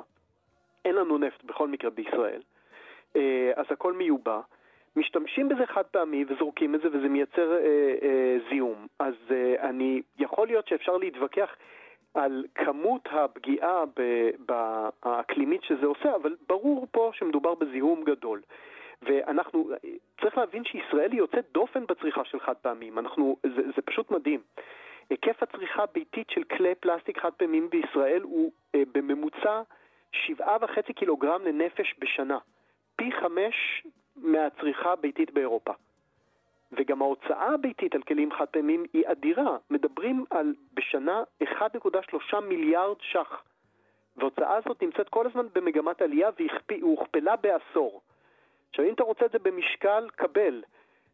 אין לנו נפט בכל מקרה בישראל, אה, אז הכל מיובא. משתמשים בזה חד פעמי וזורקים את זה וזה מייצר אה, אה, זיהום. אז אה, אני, יכול להיות שאפשר להתווכח על כמות הפגיעה האקלימית שזה עושה, אבל ברור פה שמדובר בזיהום גדול. ואנחנו, צריך להבין שישראל היא יוצאת דופן בצריכה של חד פעמים, אנחנו, זה, זה פשוט מדהים. היקף הצריכה הביתית של כלי פלסטיק חד פעמים בישראל הוא אה, בממוצע 7.5 קילוגרם לנפש בשנה, פי חמש מהצריכה הביתית באירופה. וגם ההוצאה הביתית על כלים חד פעמים היא אדירה, מדברים על בשנה 1.3 מיליארד ש"ח. וההוצאה הזאת נמצאת כל הזמן במגמת עלייה והיא הוכפלה בעשור. עכשיו, אם אתה רוצה את זה במשקל, קבל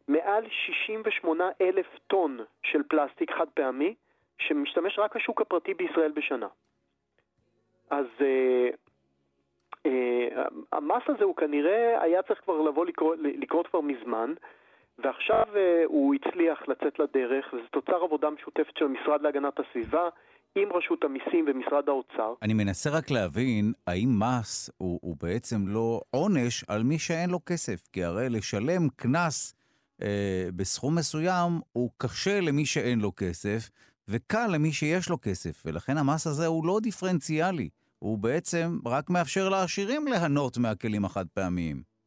מעל 68 אלף טון של פלסטיק חד פעמי, שמשתמש רק השוק הפרטי בישראל בשנה. אז אה, אה, המס הזה הוא כנראה היה צריך כבר לבוא לקרות, לקרות כבר מזמן, ועכשיו אה, הוא הצליח לצאת לדרך, וזה תוצר עבודה משותפת של המשרד להגנת הסביבה, עם רשות המיסים ומשרד האוצר. אני מנסה רק להבין, האם מס הוא, הוא בעצם לא עונש על מי שאין לו כסף? כי הרי לשלם קנס אה, בסכום מסוים הוא קשה למי שאין לו כסף, וקל למי שיש לו כסף, ולכן המס הזה הוא לא דיפרנציאלי. הוא בעצם רק מאפשר לעשירים ליהנות מהכלים החד-פעמיים.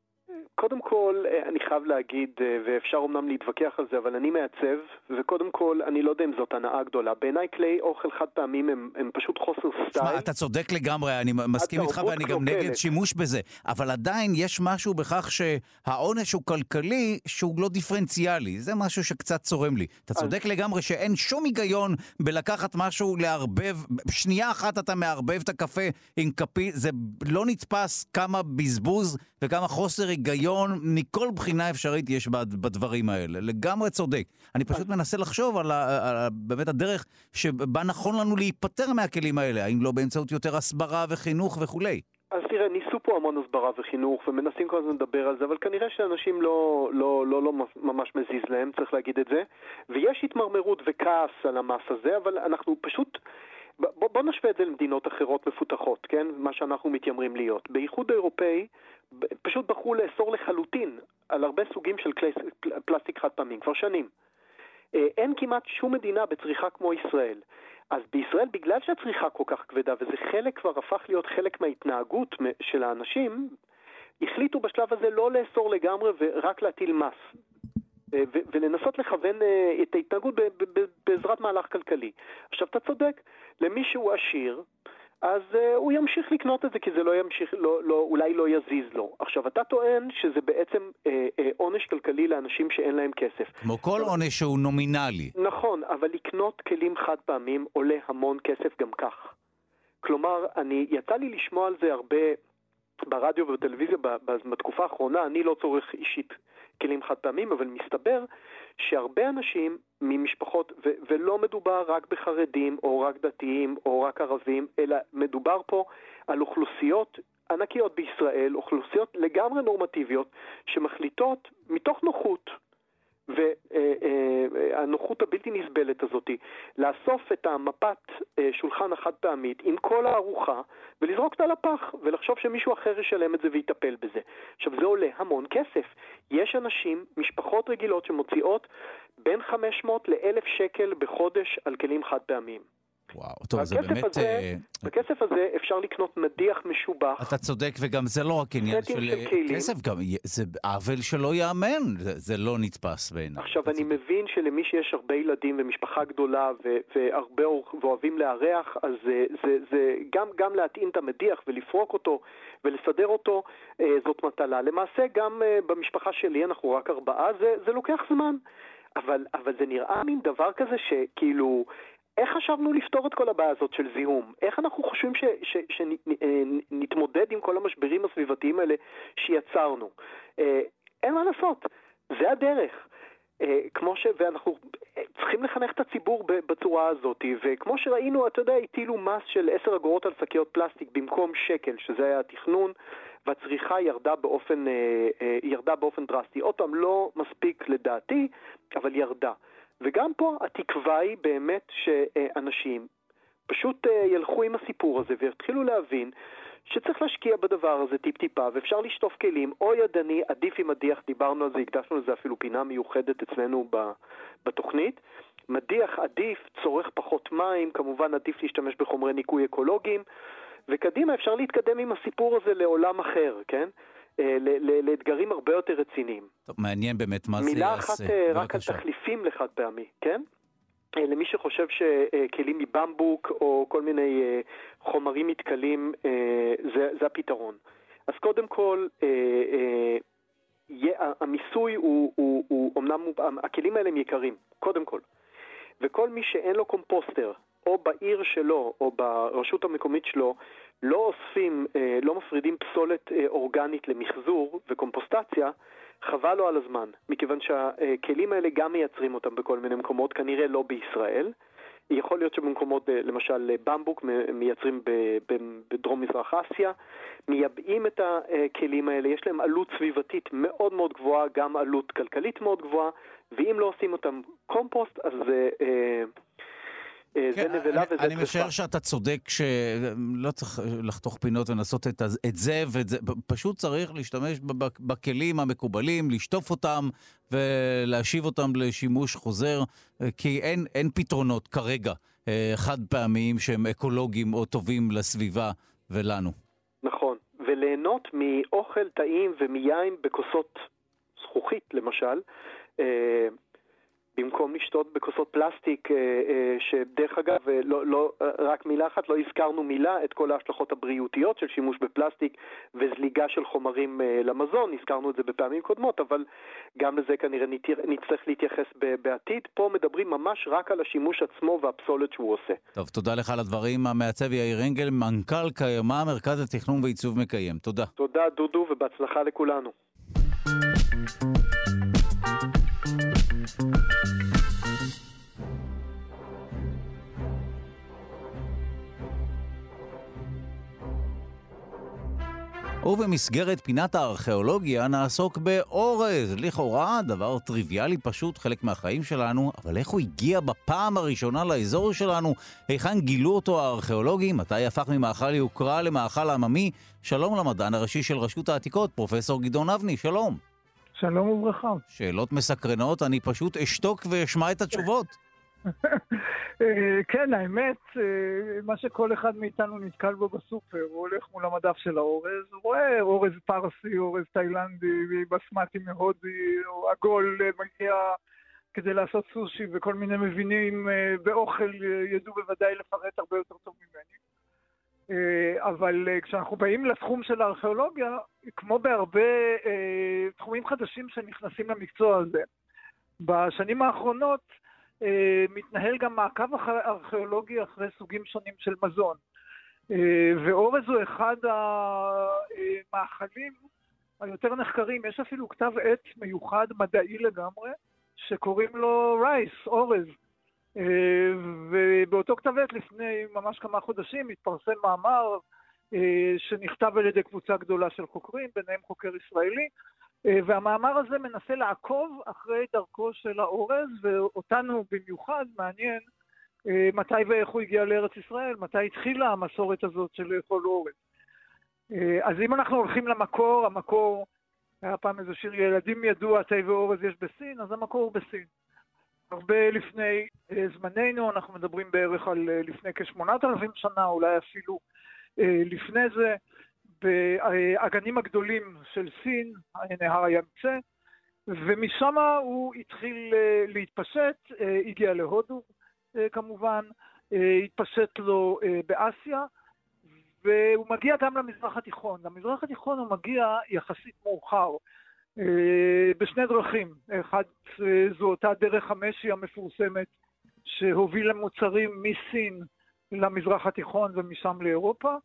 קודם כל, אה, אני חייב להגיד, אה, ואפשר אומנם להתווכח על זה, אבל אני מעצב, וקודם כל, אני לא יודע אם זאת הנאה גדולה. בעיניי כלי אוכל חד פעמים הם, הם פשוט חוסר סטייל. שמע, אתה צודק לגמרי, אני מסכים איתך ואני גם נגד שימוש בזה, אבל עדיין יש משהו בכך שהעונש הוא כלכלי שהוא לא דיפרנציאלי. זה משהו שקצת צורם לי. אתה צודק אז... לגמרי שאין שום היגיון בלקחת משהו, לערבב, שנייה אחת אתה מערבב את הקפה עם כפית, זה לא נתפס כמה בזבוז וכמה חוסר היגיון. היגיון מכל בחינה אפשרית יש בדברים האלה. לגמרי צודק. אני פשוט מנסה לחשוב על, ה, על באמת הדרך שבה נכון לנו להיפטר מהכלים האלה. האם לא באמצעות יותר הסברה וחינוך וכולי? אז תראה, ניסו פה המון הסברה וחינוך, ומנסים כל הזמן לדבר על זה, אבל כנראה שאנשים לא, לא, לא, לא ממש מזיז להם, צריך להגיד את זה. ויש התמרמרות וכעס על המס הזה, אבל אנחנו פשוט... בוא, בוא נשווה את זה למדינות אחרות מפותחות, כן? מה שאנחנו מתיימרים להיות. באיחוד האירופאי פשוט בחרו לאסור לחלוטין על הרבה סוגים של כלי פלסטיק חד פעמים, כבר שנים. אה, אין כמעט שום מדינה בצריכה כמו ישראל. אז בישראל, בגלל שהצריכה כל כך כבדה, וזה חלק כבר הפך להיות חלק מההתנהגות של האנשים, החליטו בשלב הזה לא לאסור לגמרי ורק להטיל מס. אה, ולנסות לכוון אה, את ההתנהגות בעזרת מהלך כלכלי. עכשיו, אתה צודק, למי שהוא עשיר, אז uh, הוא ימשיך לקנות את זה כי זה לא ימשיך, לא, לא, אולי לא יזיז לו. עכשיו, אתה טוען שזה בעצם uh, uh, עונש כלכלי לאנשים שאין להם כסף. כמו כל עונש שהוא נומינלי. נכון, אבל לקנות כלים חד פעמים עולה המון כסף גם כך. כלומר, אני, יצא לי לשמוע על זה הרבה ברדיו ובטלוויזיה בתקופה האחרונה, אני לא צורך אישית כלים חד פעמים, אבל מסתבר שהרבה אנשים ממשפחות, ו- ולא מדובר רק בחרדים או רק דתיים או רק ערבים, אלא מדובר פה על אוכלוסיות ענקיות בישראל, אוכלוסיות לגמרי נורמטיביות, שמחליטות מתוך נוחות, והנוחות הבלתי נסבלת הזאת, לאסוף את המפת אה, שולחן החד פעמית עם כל הארוחה ולזרוק אותה לפח ולחשוב שמישהו אחר ישלם את זה ויטפל בזה. עכשיו זה עולה המון כסף. יש אנשים, משפחות רגילות שמוציאות בין 500 ל-1,000 שקל בחודש על כלים חד פעמיים. וואו, טוב, זה באמת... הזה, אה, בכסף הזה אפשר לקנות מדיח משובח. אתה צודק, וגם זה לא רק עניין של, של כסף, גם זה עוול שלא ייאמן, זה, זה לא נתפס בעיניי. עכשיו, אני צודק. מבין שלמי שיש הרבה ילדים ומשפחה גדולה ו- והרבה ואוהבים לארח, אז זה, זה, זה גם, גם להטעין את המדיח ולפרוק אותו ולסדר אותו, אה, זאת מטלה. למעשה, גם אה, במשפחה שלי, אנחנו רק ארבעה, זה, זה לוקח זמן. אבל, אבל זה נראה מין דבר כזה שכאילו איך חשבנו לפתור את כל הבעיה הזאת של זיהום? איך אנחנו חושבים שנתמודד עם כל המשברים הסביבתיים האלה שיצרנו? אה, אין מה לעשות, זה הדרך. כמו ש... ואנחנו צריכים לחנך את הציבור בצורה הזאת, וכמו שראינו, אתה יודע, הטילו מס של 10 אגורות על שקיות פלסטיק במקום שקל, שזה היה התכנון, והצריכה ירדה באופן, ירדה באופן דרסטי. עוד פעם, לא מספיק לדעתי, אבל ירדה. וגם פה התקווה היא באמת שאנשים פשוט ילכו עם הסיפור הזה ויתחילו להבין שצריך להשקיע בדבר הזה טיפ-טיפה, ואפשר לשטוף כלים, או ידני, עדיף עם מדיח, דיברנו על זה, הקדשנו לזה אפילו פינה מיוחדת אצלנו בתוכנית. מדיח עדיף, צורך פחות מים, כמובן עדיף להשתמש בחומרי ניקוי אקולוגיים, וקדימה אפשר להתקדם עם הסיפור הזה לעולם אחר, כן? אה, לאתגרים הרבה יותר רציניים. טוב, מעניין באמת מה זה יעשה. מילה אחת אה, רק על תחליפים לחד פעמי, כן? אה, למי שחושב שכלים מבמבוק או כל מיני חומרים מתכלים זה, זה הפתרון. אז קודם כל, המיסוי הוא, הוא, הוא אמנם, הכלים האלה הם יקרים, קודם כל. וכל מי שאין לו קומפוסטר, או בעיר שלו, או ברשות המקומית שלו, לא אוספים, לא מפרידים פסולת אורגנית למחזור וקומפוסטציה, חבל לו על הזמן, מכיוון שהכלים האלה גם מייצרים אותם בכל מיני מקומות, כנראה לא בישראל. יכול להיות שבמקומות, אה, למשל במבוק, מייצרים בדרום מזרח אסיה, מייבאים את הכלים האלה, יש להם עלות סביבתית מאוד מאוד גבוהה, גם עלות כלכלית מאוד גבוהה, ואם לא עושים אותם קומפוסט, אז זה... אה, אה, כן, זה נבלה וזה. אני משער שאתה צודק שלא צריך לחתוך פינות ולנסות את, את זה ואת זה, פשוט צריך להשתמש בכלים המקובלים, לשטוף אותם ולהשיב אותם לשימוש חוזר, כי אין, אין פתרונות כרגע אה, חד פעמיים שהם אקולוגיים או טובים לסביבה ולנו. נכון, וליהנות מאוכל טעים ומיין בכוסות זכוכית למשל, אה, במקום לשתות בכוסות פלסטיק, אה, אה, שדרך אגב, אה, לא, לא, רק מילה אחת, לא הזכרנו מילה את כל ההשלכות הבריאותיות של שימוש בפלסטיק וזליגה של חומרים למזון, הזכרנו את זה בפעמים קודמות, אבל גם לזה כנראה נצטרך להתייחס בעתיד. פה מדברים ממש רק על השימוש עצמו והפסולת שהוא עושה. טוב, תודה לך על הדברים. המעצב יאיר אנגל, מנכ"ל קיימא, מרכז התכנון ועיצוב מקיים. תודה. תודה, דודו, ובהצלחה לכולנו. ובמסגרת פינת הארכיאולוגיה נעסוק באורז. לכאורה, דבר טריוויאלי פשוט, חלק מהחיים שלנו, אבל איך הוא הגיע בפעם הראשונה לאזור שלנו? היכן גילו אותו הארכיאולוגים? מתי הפך ממאכל יוקרה למאכל עממי? שלום למדען הראשי של רשות העתיקות, פרופסור גדעון אבני, שלום. שלום וברכה. שאלות מסקרנות, אני פשוט אשתוק ואשמע את התשובות. [laughs] אה, כן, האמת, אה, מה שכל אחד מאיתנו נתקל בו בסופר, הוא הולך מול המדף של האורז, הוא רואה אורז פרסי, אורז תאילנדי, בסמטי מהודי, עגול אה, מגיע כדי לעשות סושי, וכל מיני מבינים באוכל ידעו בוודאי לפרט הרבה יותר טוב ממני. אבל כשאנחנו באים לתחום של הארכיאולוגיה, כמו בהרבה תחומים חדשים שנכנסים למקצוע הזה, בשנים האחרונות אה, מתנהל גם מעקב ארכיאולוגי אחרי סוגים שונים של מזון. אה, ואורז הוא אחד המאכלים היותר נחקרים, יש אפילו כתב עת מיוחד, מדעי לגמרי, שקוראים לו רייס, אורז. אה, ובאותו כתב עת לפני ממש כמה חודשים התפרסם מאמר שנכתב על ידי קבוצה גדולה של חוקרים, ביניהם חוקר ישראלי, אה, והמאמר הזה מנסה לעקוב אחרי דרכו של האורז, ואותנו במיוחד מעניין אה, מתי ואיך הוא הגיע לארץ ישראל, מתי התחילה המסורת הזאת של לאכול אורז. אה, אז אם אנחנו הולכים למקור, המקור, היה פעם איזה שיר, ילדים ידעו התה ואורז יש בסין, אז המקור הוא בסין. הרבה לפני זמננו, אנחנו מדברים בערך על לפני כשמונת אלפים שנה, אולי אפילו לפני זה. באגנים הגדולים של סין, נהר הימצא, ומשם הוא התחיל אה, להתפשט, אה, הגיע להודו אה, כמובן, התפשט לו באסיה, והוא מגיע גם למזרח התיכון. למזרח התיכון הוא מגיע יחסית מאוחר, בשני דרכים. אחד, זו אותה דרך המשי המפורסמת שהובילה מוצרים מסין למזרח התיכון ומשם לאירופה.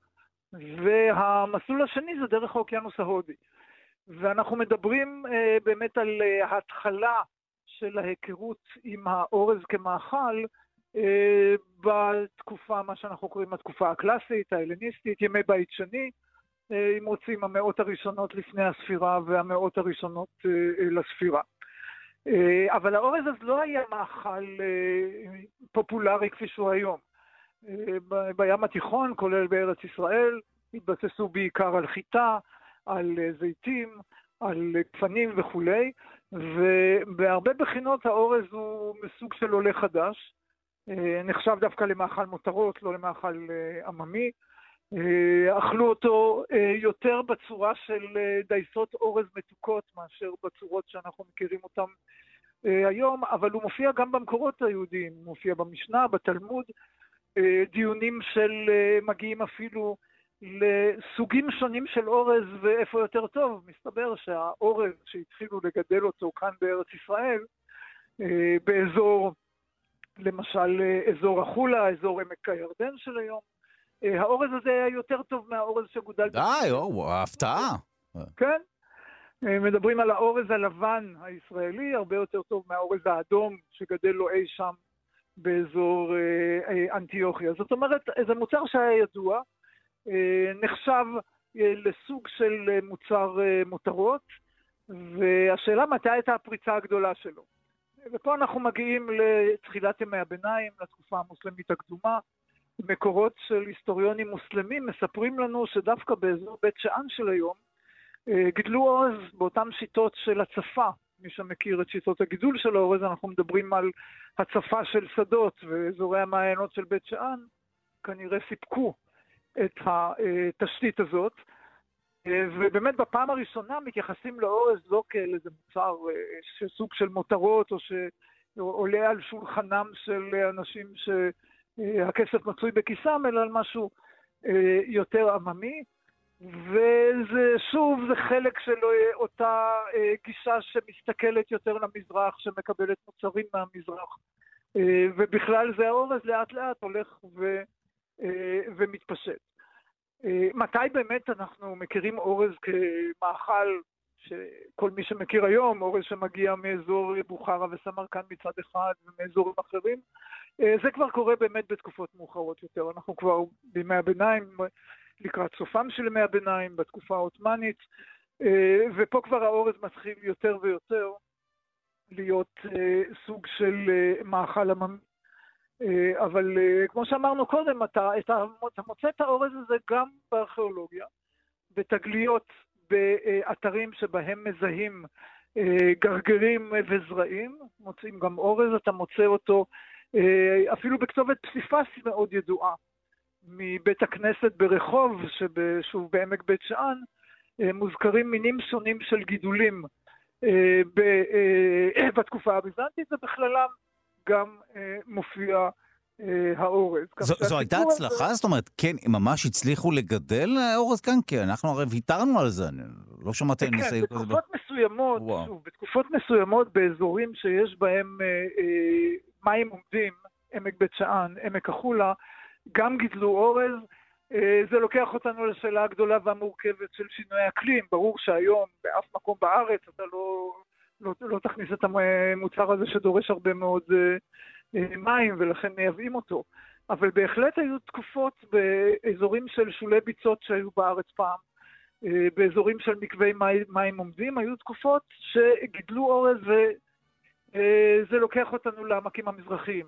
והמסלול השני זה דרך האוקיינוס ההודי. ואנחנו מדברים uh, באמת על uh, התחלה של ההיכרות עם האורז כמאכל אה, בתקופה, מה שאנחנו קוראים התקופה הקלאסית, ההלניסטית, ימי בית שני, אה, אם רוצים, המאות הראשונות לפני הספירה והמאות הראשונות אה, לספירה. אבל האורז אז לא היה מאכל פופולרי כפי שהוא היום. בים התיכון, כולל בארץ ישראל, התבססו בעיקר על חיטה, על זיתים, על גפנים וכולי, ובהרבה בחינות האורז הוא מסוג של עולה חדש, אה, נחשב דווקא למאכל מותרות, לא למאכל אה, עממי. אה, אכלו אותו יותר בצורה של דייסות אורז מתוקות מאשר בצורות שאנחנו מכירים אותן היום, אבל הוא מופיע גם במקורות היהודיים, הוא מופיע במשנה, בתלמוד, דיונים של מגיעים אפילו לסוגים שונים של אורז ואיפה יותר טוב. מסתבר שהאורז שהתחילו לגדל אותו כאן בארץ ישראל, באזור למשל אזור החולה, אזור עמק הירדן של היום. אה, האורז הזה היה יותר טוב מהאורז שגודל... די, או, הפתעה. כן. אה, מדברים על האורז הלבן הישראלי, הרבה יותר טוב מהאורז האדום שגדל לו אי שם באזור אה, אנטיוכיה. זאת אומרת, זה מוצר שהיה ידוע, נחשב לסוג של מוצר מותרות, והשאלה מתי הייתה הפריצה הגדולה שלו. ופה אנחנו מגיעים לתחילת ימי הביניים, לתקופה המוסלמית הקדומה. מקורות של היסטוריונים מוסלמים מספרים לנו שדווקא באזור בית שאן של היום אה, גידלו אורז באותן שיטות של הצפה. מי שמכיר את שיטות הגידול של האורז, אנחנו מדברים על הצפה של שדות, ואזורי המעיינות של בית שאן כנראה סיפקו את התשתית הזאת. ובאמת בפעם הראשונה מתייחסים לאורז לא כאל איזה מוצר, אה, סוג של מותרות, או שעולה על שולחנם של אנשים שהכסף מצוי בכיסם, אלא על משהו אה, יותר עממי. וזה שוב, זה חלק של אותה אה, גישה שמסתכלת יותר למזרח, שמקבלת מוצרים מהמזרח. ובכלל זה האורז לאט לאט הולך ו, ומתפשט. אה, מתי באמת אנחנו מכירים אורז כמאכל שכל מי שמכיר היום, אורז שמגיע מאזור בוכרה וסמרקן מצד אחד ומאזורים אחרים, אה, זה כבר קורה באמת בתקופות מאוחרות יותר. אנחנו כבר בימי הביניים, לקראת סופם של ימי הביניים, בתקופה העות'מאנית, אה, ופה כבר האורז מתחיל יותר ויותר להיות סוג של מאכל עממי אה, אבל אה, כמו שאמרנו קודם, אתה, אתה מוצא את האורז הזה גם בארכיאולוגיה, בתגליות באתרים שבהם מזהים אה, גרגרים וזרעים, מוצאים גם אורז, אתה מוצא אותו אפילו בכתובת פסיפס מאוד ידועה, מבית הכנסת ברחוב, שוב בעמק בית שאן, מוזכרים מינים שונים של גידולים [clears throat] בתקופה הביזנטית, ובכללם גם אה, מופיע אה, האורז. זו, זו הייתה הצלחה? הזה... זאת אומרת, כן, ממש הצליחו לגדל אורז כאן? כי אנחנו הרי ויתרנו על זה, אני לא שמעתי על ניסיון כזה. כן, בתקופות מסוימות, שוב, בתקופות מסוימות באזורים שיש בהם אה, אה, מים עומדים, עמק בית שאן, עמק החולה, גם גידלו אורז. אה, זה לוקח אותנו לשאלה הגדולה והמורכבת של שינוי אקלים. ברור שהיום באף מקום בארץ אתה לא לא, לא תכניס את המוצר הזה שדורש הרבה מאוד אה, אה, מים ולכן מייבאים אותו. אבל בהחלט היו תקופות באזורים של שולי ביצות שהיו בארץ פעם, אה, באזורים של מקווי מים, מים עומדים, היו תקופות שגידלו אורז וזה לוקח אותנו לעמקים המזרחיים.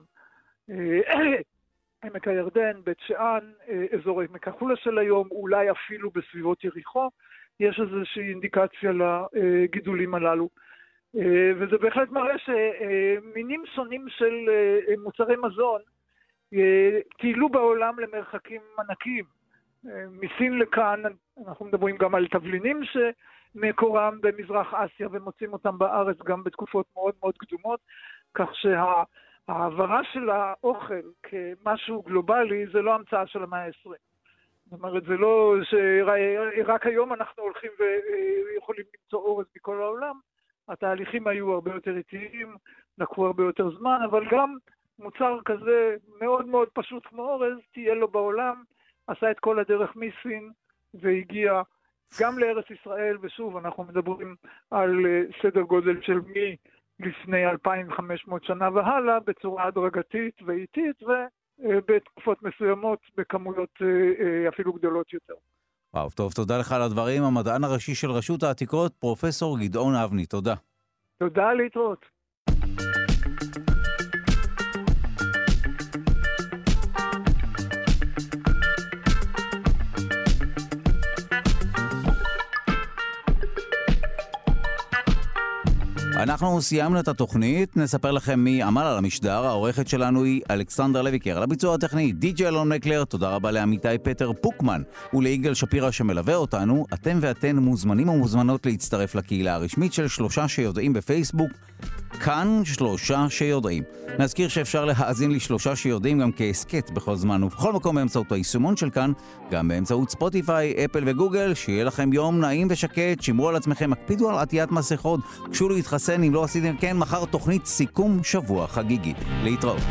[clears throat] עמק הירדן, בית שאן, אזור עמק החולה של היום, אולי אפילו בסביבות יריחו, יש איזושהי אינדיקציה לגידולים הללו. אה, וזה בהחלט מראה שמינים שונים של אה, מוצרי מזון אה, טיילו בעולם למרחקים ענקיים. מסין לכאן, אנחנו מדברים גם על תבלינים שמקורם במזרח אסיה ומוצאים אותם בארץ גם בתקופות מאוד מאוד קדומות, כך שההעברה של האוכל כמשהו גלובלי זה לא המצאה של המאה ה-20. זאת אומרת, זה לא שרק היום אנחנו הולכים ויכולים למצוא אורז מכל העולם, התהליכים היו הרבה יותר איטיים, לקחו הרבה יותר זמן, אבל גם מוצר כזה מאוד מאוד פשוט כמו אורז, תהיה לו בעולם, עשה את כל הדרך מסין והגיע גם לארץ ישראל, ושוב, אנחנו מדברים על אה, סדר גודל של לפני 2,500 שנה והלאה בצורה הדרגתית ואיטית ובתקופות מסוימות בכמויות אפילו גדולות יותר. וואו, טוב, תודה לך על הדברים. המדען הראשי של רשות העתיקות, פרופסור גדעון אבני, תודה. תודה, להתראות. אנחנו סיימנו את התוכנית, נספר לכם מי עמל על המשדר, העורכת שלנו היא אלכסנדר לויקר. על הביצוע הטכני, די.ג'י אלון מקלר, תודה רבה לעמיתי פטר פוקמן וליגאל שפירא שמלווה אותנו. אתם ואתן מוזמנים ומוזמנות להצטרף לקהילה הרשמית של שלושה שיודעים בפייסבוק, כאן שלושה שיודעים. נזכיר שאפשר להאזין לשלושה שיודעים גם כהסכת בכל זמן ובכל מקום באמצעות היישומון של כאן, גם באמצעות ספוטיפיי, אפל וגוגל. שיהיה לכם יום נעים ושקט, שמרו על עצמכם, הקפידו על עטיית מסכות, קשו להתחסן אם לא עשיתם כן, מחר תוכנית סיכום שבוע חגיגית. להתראות.